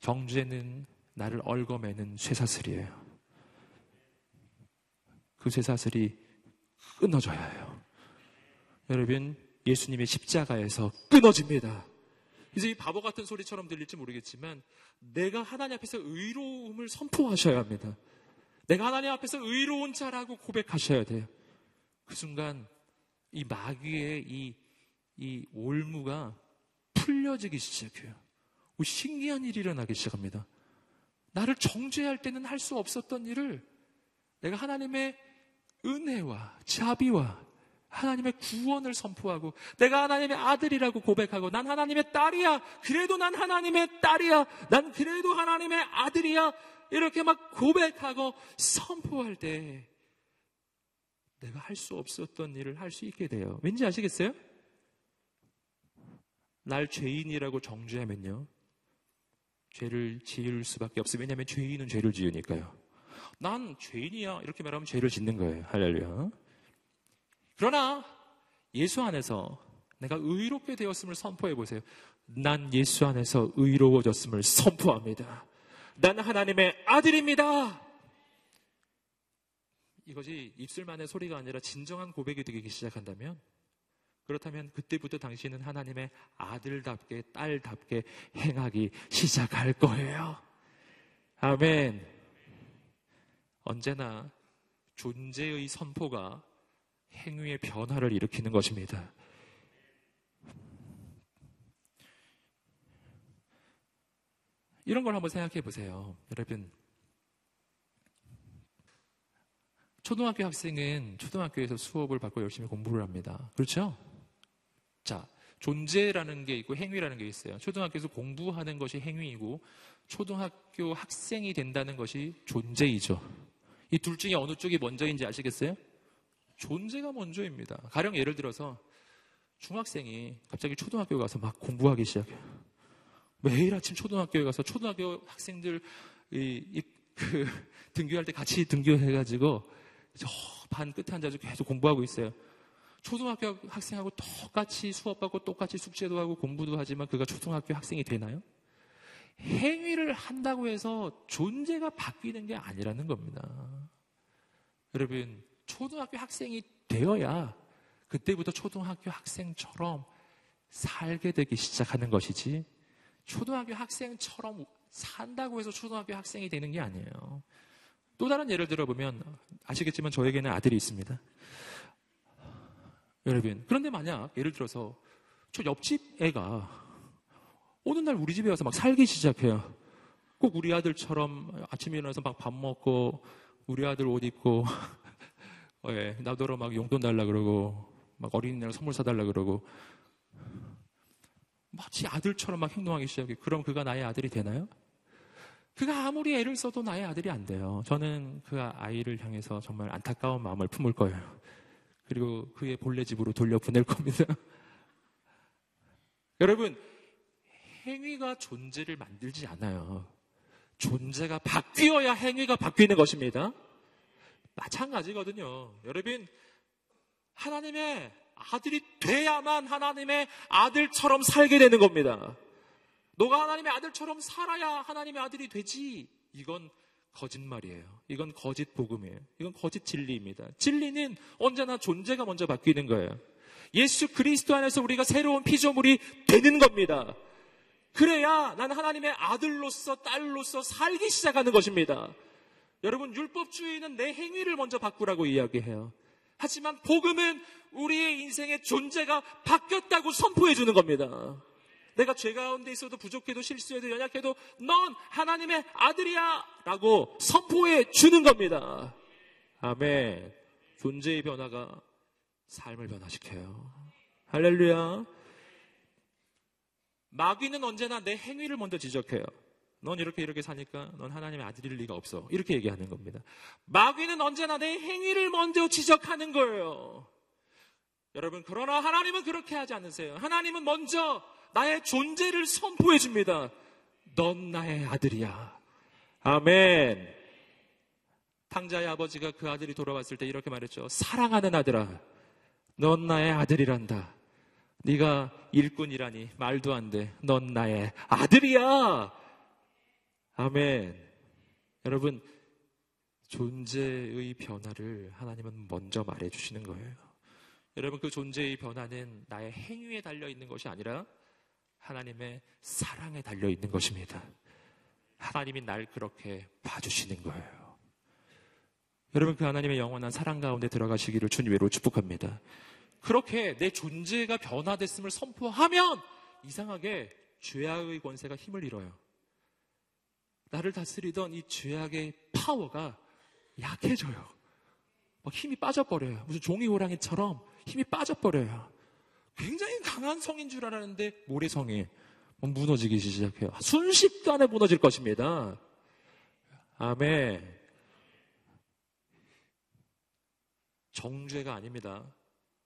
정죄는 나를 얽어매는 쇠사슬이에요. 그 쇠사슬이 끊어져야 해요. 여러분, 예수님의 십자가에서 끊어집니다. 이제 이 바보 같은 소리처럼 들릴지 모르겠지만 내가 하나님 앞에서 의로움을 선포하셔야 합니다. 내가 하나님 앞에서 의로운 자라고 고백하셔야 돼요. 그 순간 이 마귀의 이, 이 올무가 풀려지기 시작해요. 신기한 일이 일어나기 시작합니다. 나를 정죄할 때는 할 수 없었던 일을 내가 하나님의 은혜와 자비와 하나님의 구원을 선포하고 내가 하나님의 아들이라고 고백하고 난 하나님의 딸이야. 그래도 난 하나님의 딸이야. 난 그래도 하나님의 아들이야. 이렇게 막 고백하고 선포할 때 내가 할 수 없었던 일을 할 수 있게 돼요. 왠지 아시겠어요? 날 죄인이라고 정죄하면요. 죄를 지을 수밖에 없어요. 왜냐하면 죄인은 죄를 지으니까요. 난 죄인이야. 이렇게 말하면 죄를 짓는 거예요. 할렐루야. 그러나 예수 안에서 내가 의롭게 되었음을 선포해 보세요. 난 예수 안에서 의로워졌음을 선포합니다. 난 하나님의 아들입니다. 이것이 입술만의 소리가 아니라 진정한 고백이 되기 시작한다면 그렇다면 그때부터 당신은 하나님의 아들답게 딸답게 행하기 시작할 거예요. 아멘. 언제나 존재의 선포가 행위의 변화를 일으키는 것입니다. 이런 걸 한번 생각해 보세요. 여러분, 초등학교 학생은 초등학교에서 수업을 받고 열심히 공부를 합니다. 그렇죠? 자, 존재라는 게 있고 행위라는 게 있어요. 초등학교에서 공부하는 것이 행위이고 초등학교 학생이 된다는 것이 존재이죠. 이 둘 중에 어느 쪽이 먼저인지 아시겠어요? 존재가 먼저입니다. 가령 예를 들어서 중학생이 갑자기 초등학교 가서 막 공부하기 시작해요. 매일 아침 초등학교에 가서 초등학교 학생들 이, 이, 그, 등교할 때 같이 등교해가지고 저 반 끝에 앉아서 계속 공부하고 있어요. 초등학교 학생하고 똑같이 수업하고 똑같이 숙제도 하고 공부도 하지만 그가 초등학교 학생이 되나요? 행위를 한다고 해서 존재가 바뀌는 게 아니라는 겁니다. 여러분, 초등학교 학생이 되어야 그때부터 초등학교 학생처럼 살게 되기 시작하는 것이지, 초등학교 학생처럼 산다고 해서 초등학교 학생이 되는 게 아니에요. 또 다른 예를 들어보면 아시겠지만 저에게는 아들이 있습니다. 여러분, 그런데 만약 예를 들어서 저 옆집 애가 어느 날 우리 집에 와서 막 살기 시작해요. 꼭 우리 아들처럼 아침에 일어나서 막 밥 먹고 우리 아들 옷 입고 어, 예, 나더러 막 용돈 달라 그러고 막 어린이날 선물 사달라 그러고 마치 아들처럼 막 행동하기 시작해. 그럼 그가 나의 아들이 되나요? 그가 아무리 애를 써도 나의 아들이 안 돼요. 저는 그 아이를 향해서 정말 안타까운 마음을 품을 거예요. 그리고 그의 본래 집으로 돌려 보낼 겁니다. 여러분, 행위가 존재를 만들지 않아요. 존재가 바뀌어야 행위가 바뀌는 것입니다. 마찬가지거든요. 여러분, 하나님의 아들이 돼야만 하나님의 아들처럼 살게 되는 겁니다. 너가 하나님의 아들처럼 살아야 하나님의 아들이 되지. 이건 거짓말이에요. 이건 거짓 복음이에요. 이건 거짓 진리입니다. 진리는 언제나 존재가 먼저 바뀌는 거예요. 예수 그리스도 안에서 우리가 새로운 피조물이 되는 겁니다. 그래야 난 하나님의 아들로서 딸로서 살기 시작하는 것입니다. 여러분 율법주의는 내 행위를 먼저 바꾸라고 이야기해요. 하지만 복음은 우리의 인생의 존재가 바뀌었다고 선포해 주는 겁니다. 내가 죄 가운데 있어도 부족해도 실수해도 연약해도 넌 하나님의 아들이야 라고 선포해 주는 겁니다. 아멘. 존재의 변화가 삶을 변화시켜요. 할렐루야. 마귀는 언제나 내 행위를 먼저 지적해요. 넌 이렇게 이렇게 사니까 넌 하나님의 아들일 리가 없어. 이렇게 얘기하는 겁니다. 마귀는 언제나 내 행위를 먼저 지적하는 거예요. 여러분, 그러나 하나님은 그렇게 하지 않으세요. 하나님은 먼저 나의 존재를 선포해 줍니다. 넌 나의 아들이야. 아멘. 탕자의 아버지가 그 아들이 돌아왔을 때 이렇게 말했죠. 사랑하는 아들아, 넌 나의 아들이란다. 네가 일꾼이라니 말도 안 돼. 넌 나의 아들이야. 아멘. 여러분, 존재의 변화를 하나님은 먼저 말해 주시는 거예요. 여러분, 그 존재의 변화는 나의 행위에 달려 있는 것이 아니라 하나님의 사랑에 달려 있는 것입니다. 하나님이 날 그렇게 봐주시는 거예요. 여러분, 그 하나님의 영원한 사랑 가운데 들어가시기를 주님으로 축복합니다. 그렇게 내 존재가 변화됐음을 선포하면 이상하게 죄악의 권세가 힘을 잃어요. 나를 다스리던 이 죄악의 파워가 약해져요. 막 힘이 빠져버려요. 무슨 종이 호랑이처럼 힘이 빠져버려요. 굉장히 강한 성인 줄 알았는데 모래성이 무너지기 시작해요. 순식간에 무너질 것입니다. 아멘. 정죄가 아닙니다.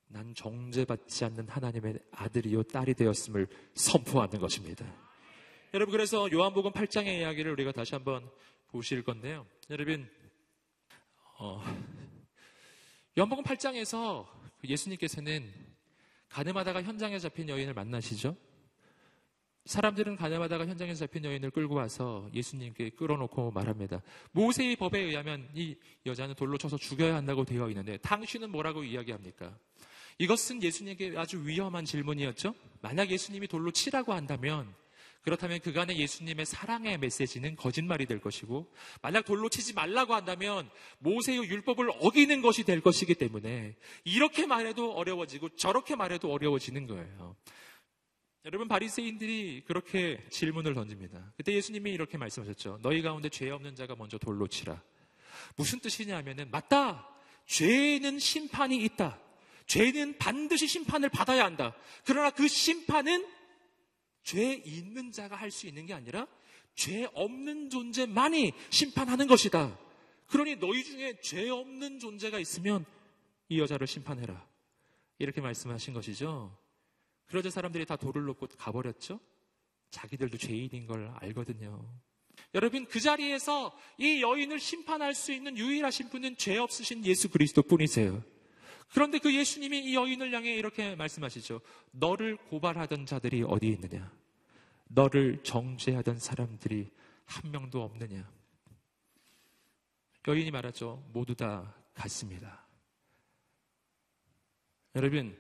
난 정죄받지 않는 하나님의 아들이요 딸이 되었음을 선포하는 것입니다. 여러분 그래서 요한복음 8장의 이야기를 우리가 다시 한번 보실 건데요. 여러분 어, 요한복음 8장에서 예수님께서는 가늠하다가 현장에 잡힌 여인을 만나시죠. 사람들은 가늠하다가 현장에서 잡힌 여인을 끌고 와서 예수님께 끌어놓고 말합니다. 모세의 법에 의하면 이 여자는 돌로 쳐서 죽여야 한다고 되어 있는데 당신은 뭐라고 이야기합니까? 이것은 예수님에게 아주 위험한 질문이었죠. 만약 예수님이 돌로 치라고 한다면 그렇다면 그간의 예수님의 사랑의 메시지는 거짓말이 될 것이고 만약 돌로 치지 말라고 한다면 모세의 율법을 어기는 것이 될 것이기 때문에 이렇게 말해도 어려워지고 저렇게 말해도 어려워지는 거예요. 여러분 바리새인들이 그렇게 질문을 던집니다. 그때 예수님이 이렇게 말씀하셨죠. 너희 가운데 죄 없는 자가 먼저 돌로 치라. 무슨 뜻이냐면은 맞다. 죄는 심판이 있다. 죄는 반드시 심판을 받아야 한다. 그러나 그 심판은 죄 있는 자가 할 수 있는 게 아니라 죄 없는 존재만이 심판하는 것이다. 그러니 너희 중에 죄 없는 존재가 있으면 이 여자를 심판해라. 이렇게 말씀하신 것이죠. 그러자 사람들이 다 돌을 놓고 가버렸죠. 자기들도 죄인인 걸 알거든요. 여러분 그 자리에서 이 여인을 심판할 수 있는 유일하신 분은 죄 없으신 예수 그리스도 뿐이세요. 그런데 그 예수님이 이 여인을 향해 이렇게 말씀하시죠. 너를 고발하던 자들이 어디 있느냐? 너를 정죄하던 사람들이 한 명도 없느냐? 여인이 말하죠. 모두 다 갔습니다. 여러분,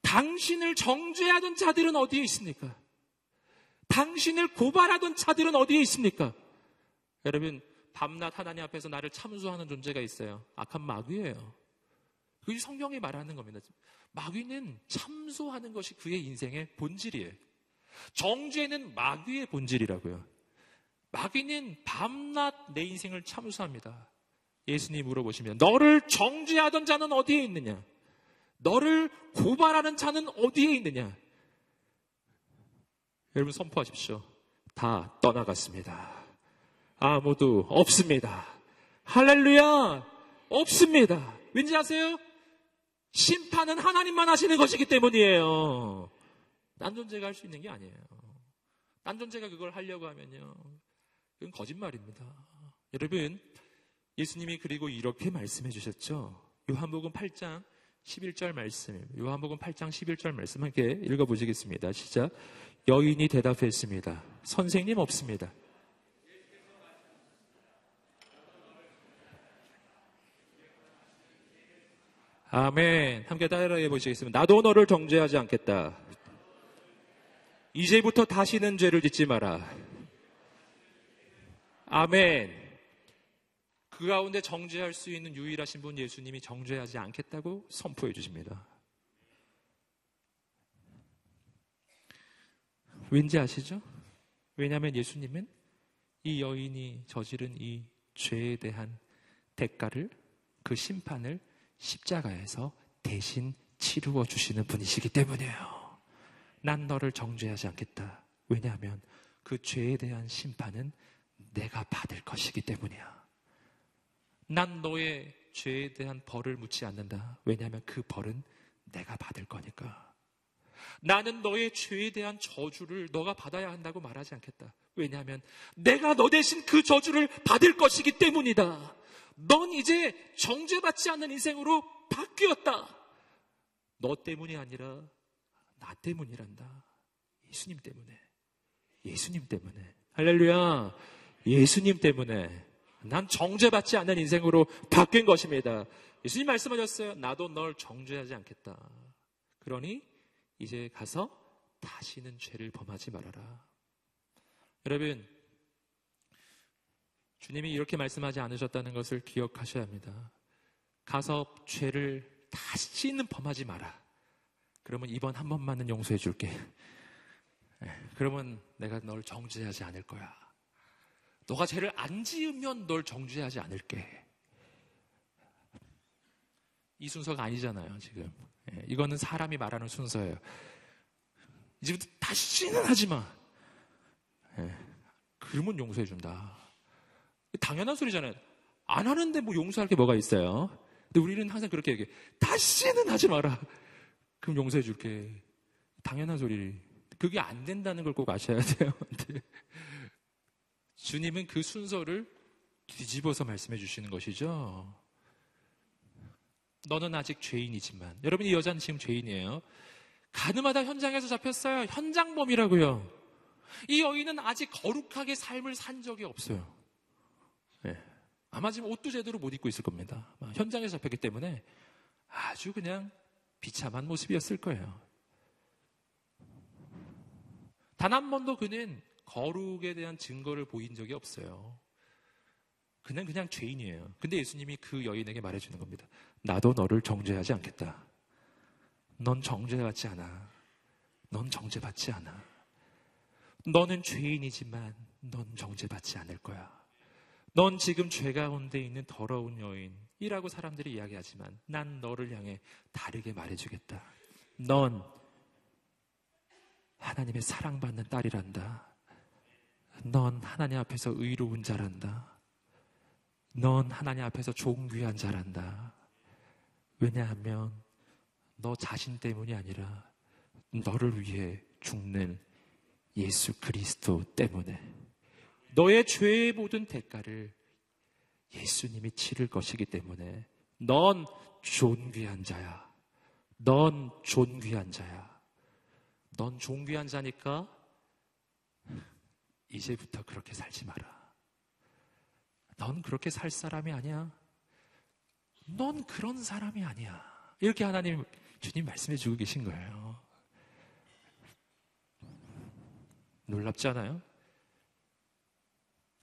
당신을 정죄하던 자들은 어디에 있습니까? 당신을 고발하던 자들은 어디에 있습니까? 여러분, 밤낮 하나님 앞에서 나를 참수하는 존재가 있어요. 악한 마귀예요. 그게 성경이 말하는 겁니다. 마귀는 참소하는 것이 그의 인생의 본질이에요. 정죄는 마귀의 본질이라고요. 마귀는 밤낮 내 인생을 참수합니다. 예수님 물어보시면 너를 정죄하던 자는 어디에 있느냐? 너를 고발하는 자는 어디에 있느냐? 여러분 선포하십시오. 다 떠나갔습니다. 아무도 없습니다. 할렐루야! 없습니다. 왠지 아세요? 심판은 하나님만 하시는 것이기 때문이에요. 딴 존재가 할 수 있는 게 아니에요. 딴 존재가 그걸 하려고 하면요. 그건 거짓말입니다. 여러분, 예수님이 그리고 이렇게 말씀해 주셨죠. 요한복음 8장 11절 말씀. 요한복음 8장 11절 말씀 함께 읽어 보시겠습니다. 시작. 여인이 대답했습니다. 선생님 없습니다. 아멘. 함께 따라해 보시겠습니다. 나도 너를 정죄하지 않겠다. 이제부터 다시는 죄를 짓지 마라. 아멘. 그 가운데 정죄할 수 있는 유일하신 분 예수님이 정죄하지 않겠다고 선포해 주십니다. 왠지 아시죠? 왜냐하면 예수님은 이 여인이 저지른 이 죄에 대한 대가를 그 심판을 십자가에서 대신 치루어 주시는 분이시기 때문이에요. 난 너를 정죄하지 않겠다. 왜냐하면 그 죄에 대한 심판은 내가 받을 것이기 때문이야. 난 너의 죄에 대한 벌을 묻지 않는다. 왜냐하면 그 벌은 내가 받을 거니까. 나는 너의 죄에 대한 저주를 너가 받아야 한다고 말하지 않겠다. 왜냐하면 내가 너 대신 그 저주를 받을 것이기 때문이다. 넌 이제 정죄받지 않는 인생으로 바뀌었다. 너 때문이 아니라 나 때문이란다. 예수님 때문에. 예수님 때문에. 할렐루야. 예수님 때문에. 난 정죄받지 않는 인생으로 바뀐 것입니다. 예수님 말씀하셨어요. 나도 널 정죄하지 않겠다. 그러니 이제 가서 다시는 죄를 범하지 말아라. 여러분, 주님이 이렇게 말씀하지 않으셨다는 것을 기억하셔야 합니다. 가서 죄를 다시는 범하지 마라. 그러면 이번 한 번만은 용서해 줄게. 예, 그러면 내가 널 정죄하지 않을 거야. 너가 죄를 안 지으면 널 정죄하지 않을게. 이 순서가 아니잖아요, 지금. 예, 이거는 사람이 말하는 순서예요. 이제부터 다시는 하지 마. 예, 그러면 용서해 준다. 당연한 소리잖아요. 안 하는데 뭐 용서할 게 뭐가 있어요? 근데 우리는 항상 그렇게 얘기해. 다시는 하지 마라. 그럼 용서해 줄게. 당연한 소리. 그게 안 된다는 걸 꼭 아셔야 돼요. 주님은 그 순서를 뒤집어서 말씀해 주시는 것이죠. 너는 아직 죄인이지만 여러분 이 여자는 지금 죄인이에요. 가늠하다 현장에서 잡혔어요. 현장범이라고요. 이 여인은 아직 거룩하게 삶을 산 적이 없어요. 네. 아마 지금 옷도 제대로 못 입고 있을 겁니다. 현장에서 잡혔기 때문에 아주 그냥 비참한 모습이었을 거예요. 단 한 번도 그는 거룩에 대한 증거를 보인 적이 없어요. 그냥 그냥 죄인이에요. 근데 예수님이 그 여인에게 말해주는 겁니다. 나도 너를 정죄하지 않겠다. 넌 정죄받지 않아. 넌 정죄받지 않아. 너는 죄인이지만 넌 정죄받지 않을 거야. 넌 지금 죄 가운데 있는 더러운 여인이라고 사람들이 이야기하지만 난 너를 향해 다르게 말해주겠다. 넌 하나님의 사랑받는 딸이란다. 넌 하나님 앞에서 의로운 자란다. 넌 하나님 앞에서 존귀한 자란다. 왜냐하면 너 자신 때문이 아니라 너를 위해 죽는 예수 그리스도 때문에. 너의 죄의 모든 대가를 예수님이 치를 것이기 때문에 넌 존귀한 자야. 넌 존귀한 자야. 넌 존귀한 자니까 이제부터 그렇게 살지 마라. 넌 그렇게 살 사람이 아니야. 넌 그런 사람이 아니야. 이렇게 하나님, 주님 말씀해 주고 계신 거예요. 놀랍지 않아요?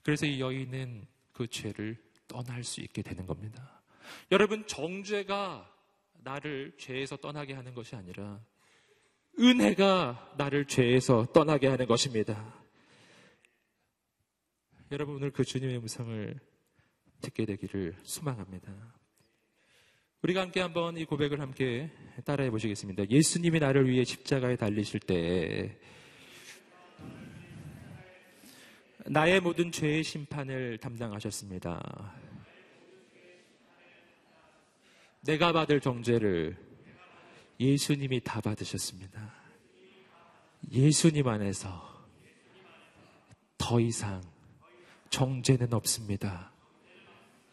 그래서 이 여인은 그 죄를 떠날 수 있게 되는 겁니다. 여러분, 정죄가 나를 죄에서 떠나게 하는 것이 아니라 은혜가 나를 죄에서 떠나게 하는 것입니다. 여러분, 오늘 그 주님의 음성을 듣게 되기를 소망합니다. 우리가 함께 한번 이 고백을 함께 따라해 보시겠습니다. 예수님이 나를 위해 십자가에 달리실 때 나의 모든 죄의 심판을 담당하셨습니다. 내가 받을 정죄를 예수님이 다 받으셨습니다. 예수님 안에서 더 이상 정죄는 없습니다.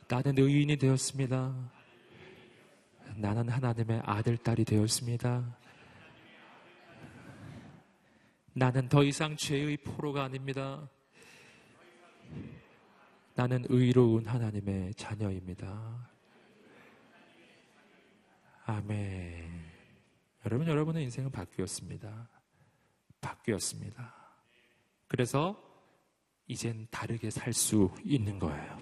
나는 의인이 되었습니다. 나는 하나님의 아들, 딸이 되었습니다. 나는 더 이상 죄의 포로가 아닙니다. 나는 의로운 하나님의 자녀입니다. 아멘. 여러분, 여러분의 인생은 바뀌었습니다. 바뀌었습니다. 그래서 이젠 다르게 살 수 있는 거예요.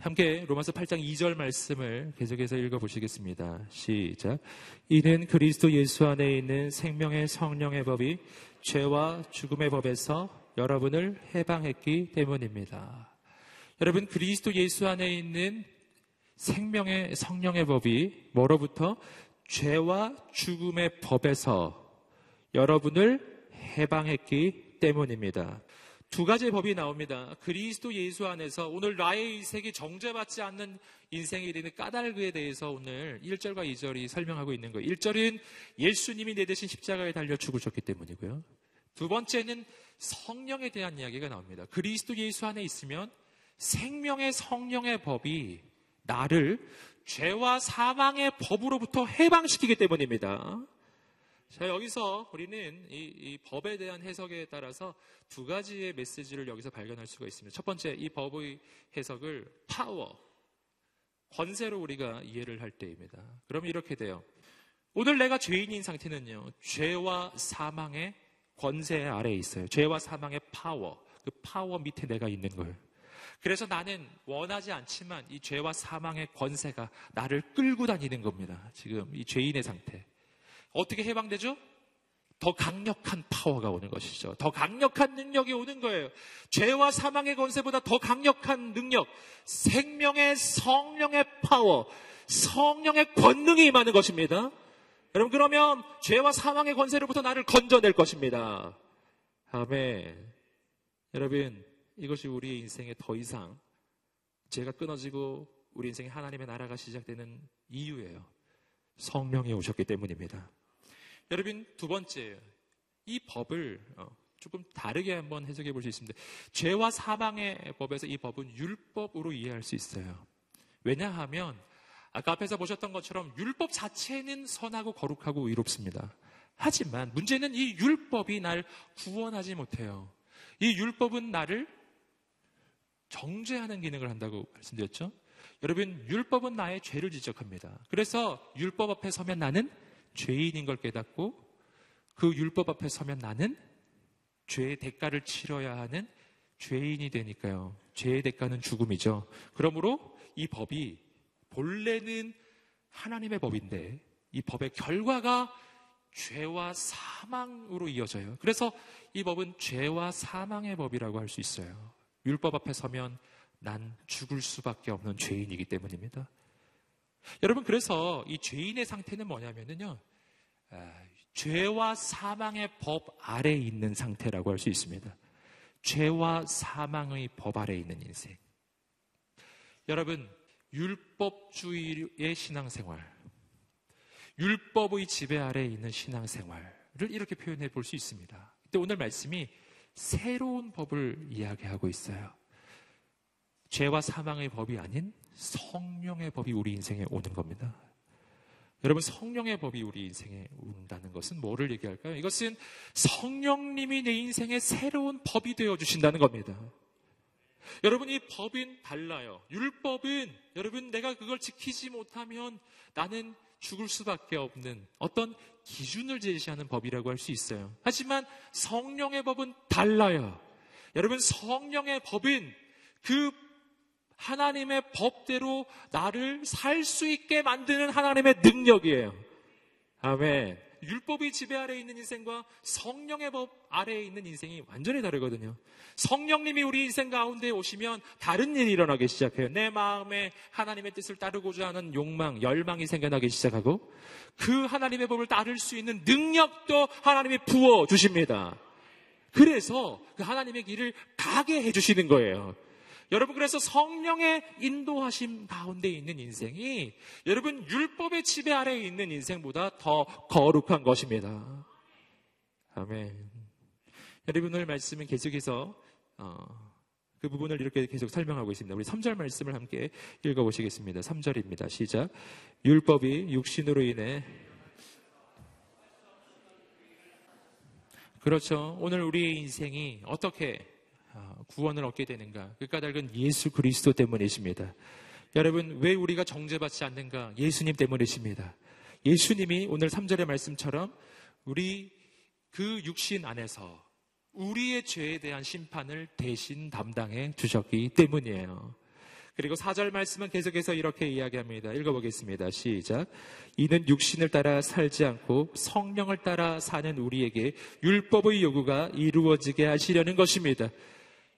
함께 로마서 8장 2절 말씀을 계속해서 읽어보시겠습니다. 시작. 이는 그리스도 예수 안에 있는 생명의 성령의 법이 죄와 죽음의 법에서 여러분을 해방했기 때문입니다. 여러분, 그리스도 예수 안에 있는 생명의 성령의 법이 뭐로부터 죄와 죽음의 법에서 여러분을 해방했기 때문입니다. 두 가지의 법이 나옵니다. 그리스도 예수 안에서 오늘 나의 인생이 정죄받지 않는 인생에 이르는 까닭에 대해서 오늘 1절과 2절이 설명하고 있는 거예요. 1절은 예수님이 내 대신 십자가에 달려 죽으셨기 때문이고요. 두 번째는 성령에 대한 이야기가 나옵니다. 그리스도 예수 안에 있으면 생명의 성령의 법이 나를 죄와 사망의 법으로부터 해방시키기 때문입니다. 자, 여기서 우리는 이, 이, 법에 대한 해석에 따라서 두 가지의 메시지를 여기서 발견할 수가 있습니다. 첫 번째, 이 법의 해석을 파워, 권세로 우리가 이해를 할 때입니다. 그러면 이렇게 돼요. 오늘 내가 죄인인 상태는요, 죄와 사망의 권세 아래에 있어요. 죄와 사망의 파워, 그 파워 밑에 내가 있는 거예요. 그래서 나는 원하지 않지만 이 죄와 사망의 권세가 나를 끌고 다니는 겁니다. 지금 이 죄인의 상태. 어떻게 해방되죠? 더 강력한 파워가 오는 것이죠. 더 강력한 능력이 오는 거예요. 죄와 사망의 권세보다 더 강력한 능력, 생명의 성령의 파워, 성령의 권능이 임하는 것입니다. 여러분, 그러면 죄와 사망의 권세로부터 나를 건져낼 것입니다. 아멘. 여러분, 이것이 우리의 인생에 더 이상 죄가 끊어지고 우리 인생에 하나님의 나라가 시작되는 이유예요. 성령이 오셨기 때문입니다. 여러분, 두 번째예요. 이 법을 어, 조금 다르게 한번 해석해 볼 수 있습니다. 죄와 사망의 법에서 이 법은 율법으로 이해할 수 있어요. 왜냐하면 아까 앞에서 보셨던 것처럼 율법 자체는 선하고 거룩하고 의롭습니다. 하지만 문제는 이 율법이 날 구원하지 못해요. 이 율법은 나를 정죄하는 기능을 한다고 말씀드렸죠. 여러분, 율법은 나의 죄를 지적합니다. 그래서 율법 앞에 서면 나는 죄인인 걸 깨닫고 그 율법 앞에 서면 나는 죄의 대가를 치러야 하는 죄인이 되니까요. 죄의 대가는 죽음이죠. 그러므로 이 법이 본래는 하나님의 법인데 이 법의 결과가 죄와 사망으로 이어져요. 그래서 이 법은 죄와 사망의 법이라고 할 수 있어요. 율법 앞에 서면 난 죽을 수밖에 없는 죄인이기 때문입니다. 여러분, 그래서 이 죄인의 상태는 뭐냐면요. 아, 죄와 사망의 법 아래에 있는 상태라고 할 수 있습니다. 죄와 사망의 법 아래에 있는 인생. 여러분, 율법주의의 신앙생활, 율법의 지배 아래에 있는 신앙생활을 이렇게 표현해 볼 수 있습니다. 근데 오늘 말씀이 새로운 법을 이야기하고 있어요. 죄와 사망의 법이 아닌 성령의 법이 우리 인생에 오는 겁니다. 여러분, 성령의 법이 우리 인생에 온다는 것은 뭐를 얘기할까요? 이것은 성령님이 내 인생에 새로운 법이 되어 주신다는 겁니다. 여러분, 이 법은 달라요. 율법은 여러분, 내가 그걸 지키지 못하면 나는 죽을 수밖에 없는 어떤 기준을 제시하는 법이라고 할 수 있어요. 하지만 성령의 법은 달라요. 여러분, 성령의 법은 그 하나님의 법대로 나를 살 수 있게 만드는 하나님의 능력이에요. 아멘. 율법의 지배 아래에 있는 인생과 성령의 법 아래에 있는 인생이 완전히 다르거든요. 성령님이 우리 인생 가운데 오시면 다른 일이 일어나기 시작해요. 내 마음에 하나님의 뜻을 따르고자 하는 욕망, 열망이 생겨나기 시작하고 그 하나님의 법을 따를 수 있는 능력도 하나님이 부어 주십니다. 그래서 그 하나님의 길을 가게 해 주시는 거예요. 여러분 그래서 성령의 인도하심 가운데 있는 인생이 여러분 율법의 지배 아래에 있는 인생보다 더 거룩한 것입니다. 아멘. 여러분 오늘 말씀은 계속해서 어, 그 부분을 이렇게 계속 설명하고 있습니다. 우리 3절 말씀을 함께 읽어보시겠습니다. 3절입니다. 시작. 율법이 육신으로 인해 그렇죠. 오늘 우리의 인생이 어떻게 어, 구원을 얻게 되는가? 그 까닭은 예수 그리스도 때문이십니다. 여러분, 왜 우리가 정죄받지 않는가? 예수님 때문이십니다. 예수님이 오늘 3절의 말씀처럼 우리 그 육신 안에서 우리의 죄에 대한 심판을 대신 담당해 주셨기 때문이에요. 그리고 4절 말씀은 계속해서 이렇게 이야기합니다. 읽어보겠습니다. 시작. 이는 육신을 따라 살지 않고 성령을 따라 사는 우리에게 율법의 요구가 이루어지게 하시려는 것입니다.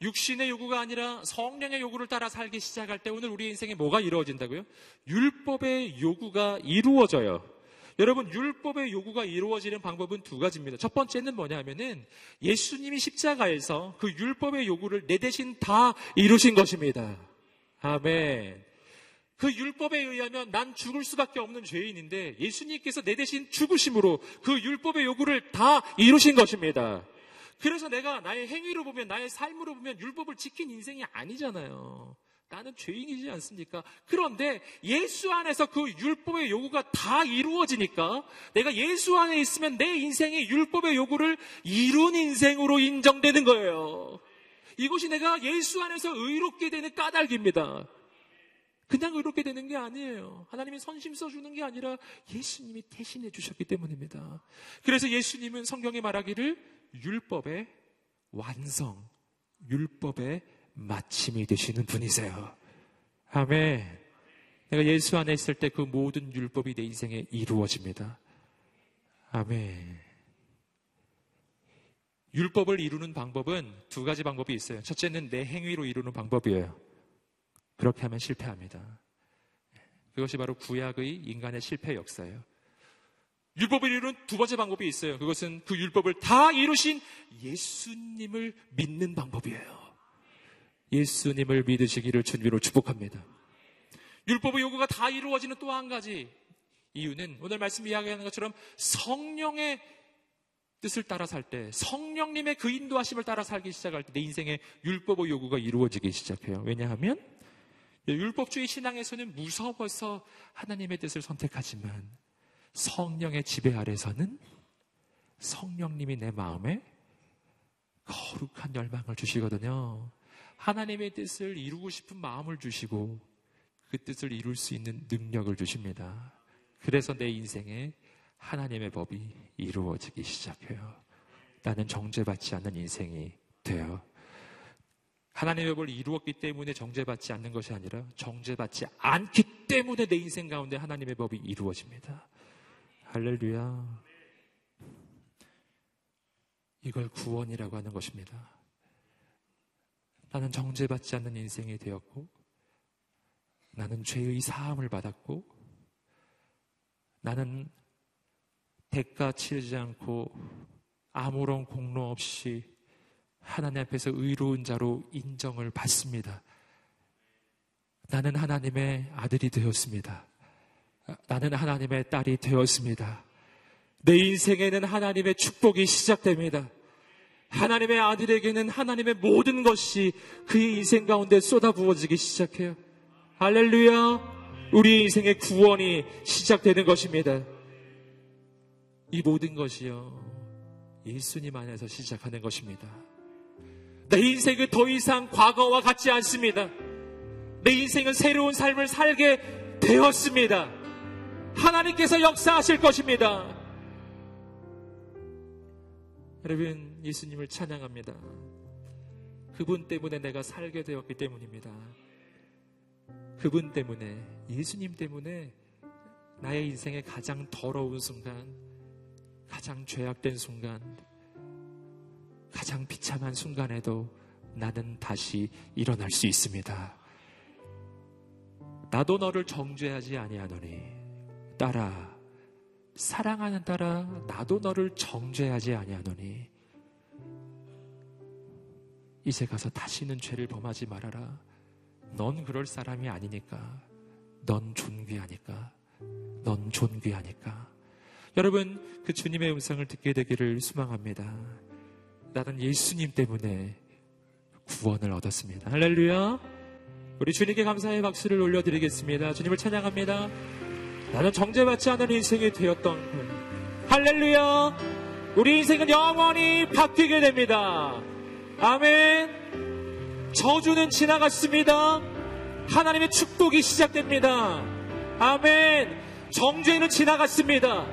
육신의 요구가 아니라 성령의 요구를 따라 살기 시작할 때 오늘 우리 인생에 뭐가 이루어진다고요? 율법의 요구가 이루어져요. 여러분, 율법의 요구가 이루어지는 방법은 두 가지입니다. 첫 번째는 뭐냐면은 예수님이 십자가에서 그 율법의 요구를 내 대신 다 이루신 것입니다. 아멘. 그 율법에 의하면 난 죽을 수밖에 없는 죄인인데 예수님께서 내 대신 죽으심으로 그 율법의 요구를 다 이루신 것입니다. 그래서 내가 나의 행위로 보면 나의 삶으로 보면 율법을 지킨 인생이 아니잖아요. 나는 죄인이지 않습니까? 그런데 예수 안에서 그 율법의 요구가 다 이루어지니까 내가 예수 안에 있으면 내 인생이 율법의 요구를 이룬 인생으로 인정되는 거예요. 이것이 내가 예수 안에서 의롭게 되는 까닭입니다. 그냥 의롭게 되는 게 아니에요. 하나님이 선심 써주는 게 아니라 예수님이 대신해 주셨기 때문입니다. 그래서 예수님은 성경에 말하기를 율법의 완성, 율법의 마침이 되시는 분이세요. 아멘. 내가 예수 안에 있을 때 그 모든 율법이 내 인생에 이루어집니다. 아멘. 율법을 이루는 방법은 두 가지 방법이 있어요. 첫째는 내 행위로 이루는 방법이에요. 그렇게 하면 실패합니다. 그것이 바로 구약의 인간의 실패 역사예요. 율법을 이루는 두 번째 방법이 있어요. 그것은 그 율법을 다 이루신 예수님을 믿는 방법이에요. 예수님을 믿으시기를 주님으로 축복합니다. 율법의 요구가 다 이루어지는 또 한 가지 이유는 오늘 말씀 이야기하는 것처럼 성령의 뜻을 따라 살 때, 성령님의 그 인도하심을 따라 살기 시작할 때 내 인생의 율법의 요구가 이루어지기 시작해요. 왜냐하면 율법주의 신앙에서는 무서워서 하나님의 뜻을 선택하지만 성령의 지배 아래서는 성령님이 내 마음에 거룩한 열망을 주시거든요. 하나님의 뜻을 이루고 싶은 마음을 주시고 그 뜻을 이룰 수 있는 능력을 주십니다. 그래서 내 인생에 하나님의 법이 이루어지기 시작해요. 나는 정죄받지 않는 인생이 돼요. 하나님의 법을 이루었기 때문에 정죄받지 않는 것이 아니라 정죄받지 않기 때문에 내 인생 가운데 하나님의 법이 이루어집니다. 할렐루야. 이걸 구원이라고 하는 것입니다. 나는 정죄받지 않는 인생이 되었고, 나는 죄의 사함을 받았고, 나는 대가 치르지 않고 아무런 공로 없이 하나님 앞에서 의로운 자로 인정을 받습니다. 나는 하나님의 아들이 되었습니다. 나는 하나님의 딸이 되었습니다. 내 인생에는 하나님의 축복이 시작됩니다. 하나님의 아들에게는 하나님의 모든 것이 그의 인생 가운데 쏟아부어지기 시작해요. 할렐루야! 우리 인생의 구원이 시작되는 것입니다. 이 모든 것이요. 예수님 안에서 시작하는 것입니다. 내 인생은 더 이상 과거와 같지 않습니다. 내 인생은 새로운 삶을 살게 되었습니다. 하나님께서 역사하실 것입니다. 여러분, 예수님을 찬양합니다. 그분 때문에 내가 살게 되었기 때문입니다. 그분 때문에, 예수님 때문에 나의 인생의 가장 더러운 순간, 가장 죄악된 순간, 가장 비참한 순간에도 나는 다시 일어날 수 있습니다. 나도 너를 정죄하지 아니하노니 따라 사랑하는 따라 나도 너를 정죄하지 아니하노니 이제 가서 다시는 죄를 범하지 말아라. 넌 그럴 사람이 아니니까. 넌 존귀하니까. 넌 존귀하니까. 여러분, 그 주님의 음성을 듣게 되기를 수망합니다. 나는 예수님 때문에 구원을 얻었습니다. 할렐루야. 우리 주님께 감사의 박수를 올려드리겠습니다. 주님을 찬양합니다. 나는 정죄받지 않은 인생이 되었던 할렐루야. 우리 인생은 영원히 바뀌게 됩니다. 아멘. 저주는 지나갔습니다. 하나님의 축복이 시작됩니다. 아멘. 정죄는 지나갔습니다.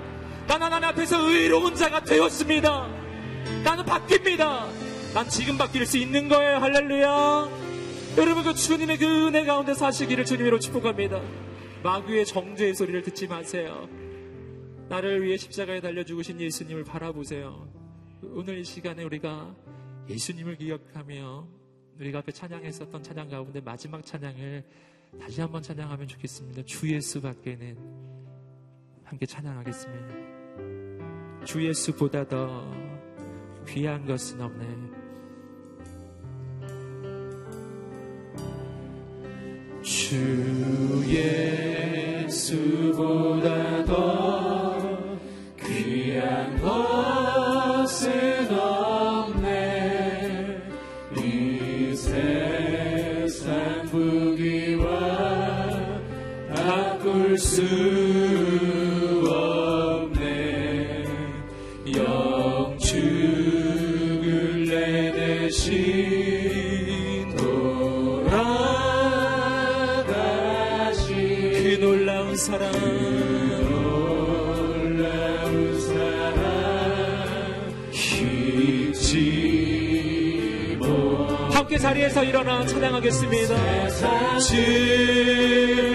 난 하나님 앞에서 의로운 자가 되었습니다. 나는 바뀝니다. 난 지금 바뀔 수 있는 거예요. 할렐루야. 여러분 그 주님의 그 은혜 가운데 사시기를 주님으로 축복합니다. 마귀의 정죄의 소리를 듣지 마세요. 나를 위해 십자가에 달려 죽으신 예수님을 바라보세요. 오늘 이 시간에 우리가 예수님을 기억하며 우리가 앞에 찬양했었던 찬양 가운데 마지막 찬양을 다시 한번 찬양하면 좋겠습니다. 주 예수 밖에는 함께 찬양하겠습니다. 주 예수보다 더 귀한 것은 없네. 주 예수보다 더 귀한 것은 없네. 이 세상 부귀와 바꿀 수 자리에서 일어나 찬양하겠습니다. 즐거운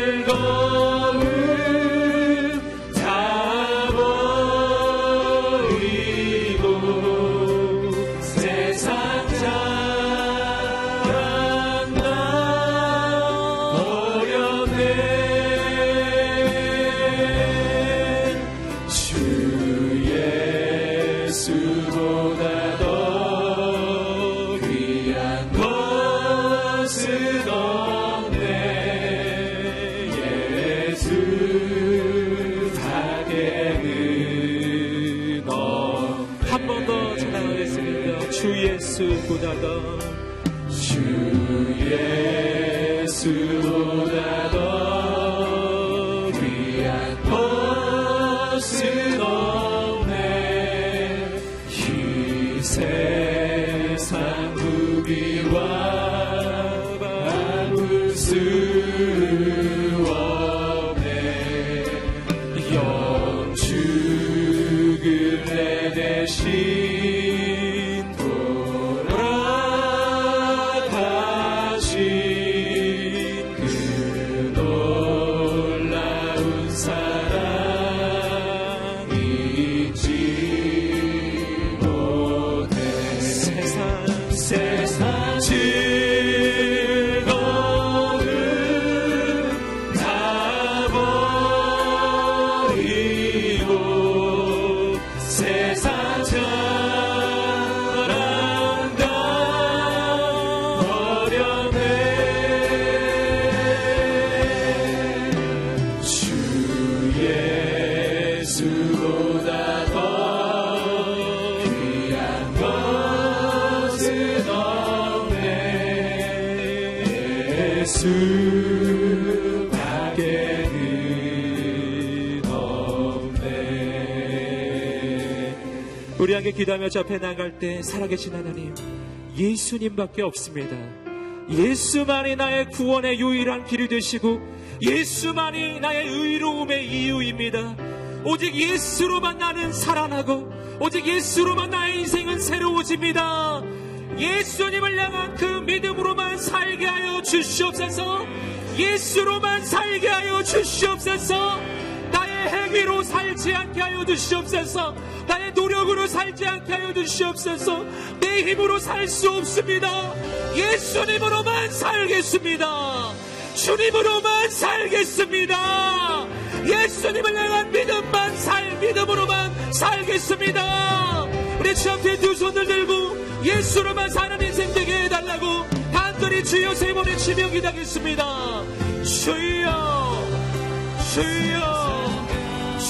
기도하며 저 앞에 나갈 때 살아계신 하나님 예수님밖에 없습니다. 예수만이 나의 구원의 유일한 길이 되시고 예수만이 나의 의로움의 이유입니다. 오직 예수로만 나는 살아나고 오직 예수로만 나의 인생은 새로워집니다. 예수님을 향한 그 믿음으로만 살게 하여 주시옵소서. 예수로만 살게 하여 주시옵소서. 행위로 살지 않게 하여 주시옵소서. 나의 노력으로 살지 않게 하여 주시옵소서. 내 힘으로 살 수 없습니다. 예수님으로만 살겠습니다. 주님으로만 살겠습니다. 예수님을 향한 믿음만 살, 믿음으로만 살겠습니다. 우리 주 앞에 두 손을 들고 예수로만 사는 인생 되게 해달라고 간절히 주여 세 번의 치며 기도하겠습니다. 주여, 주여.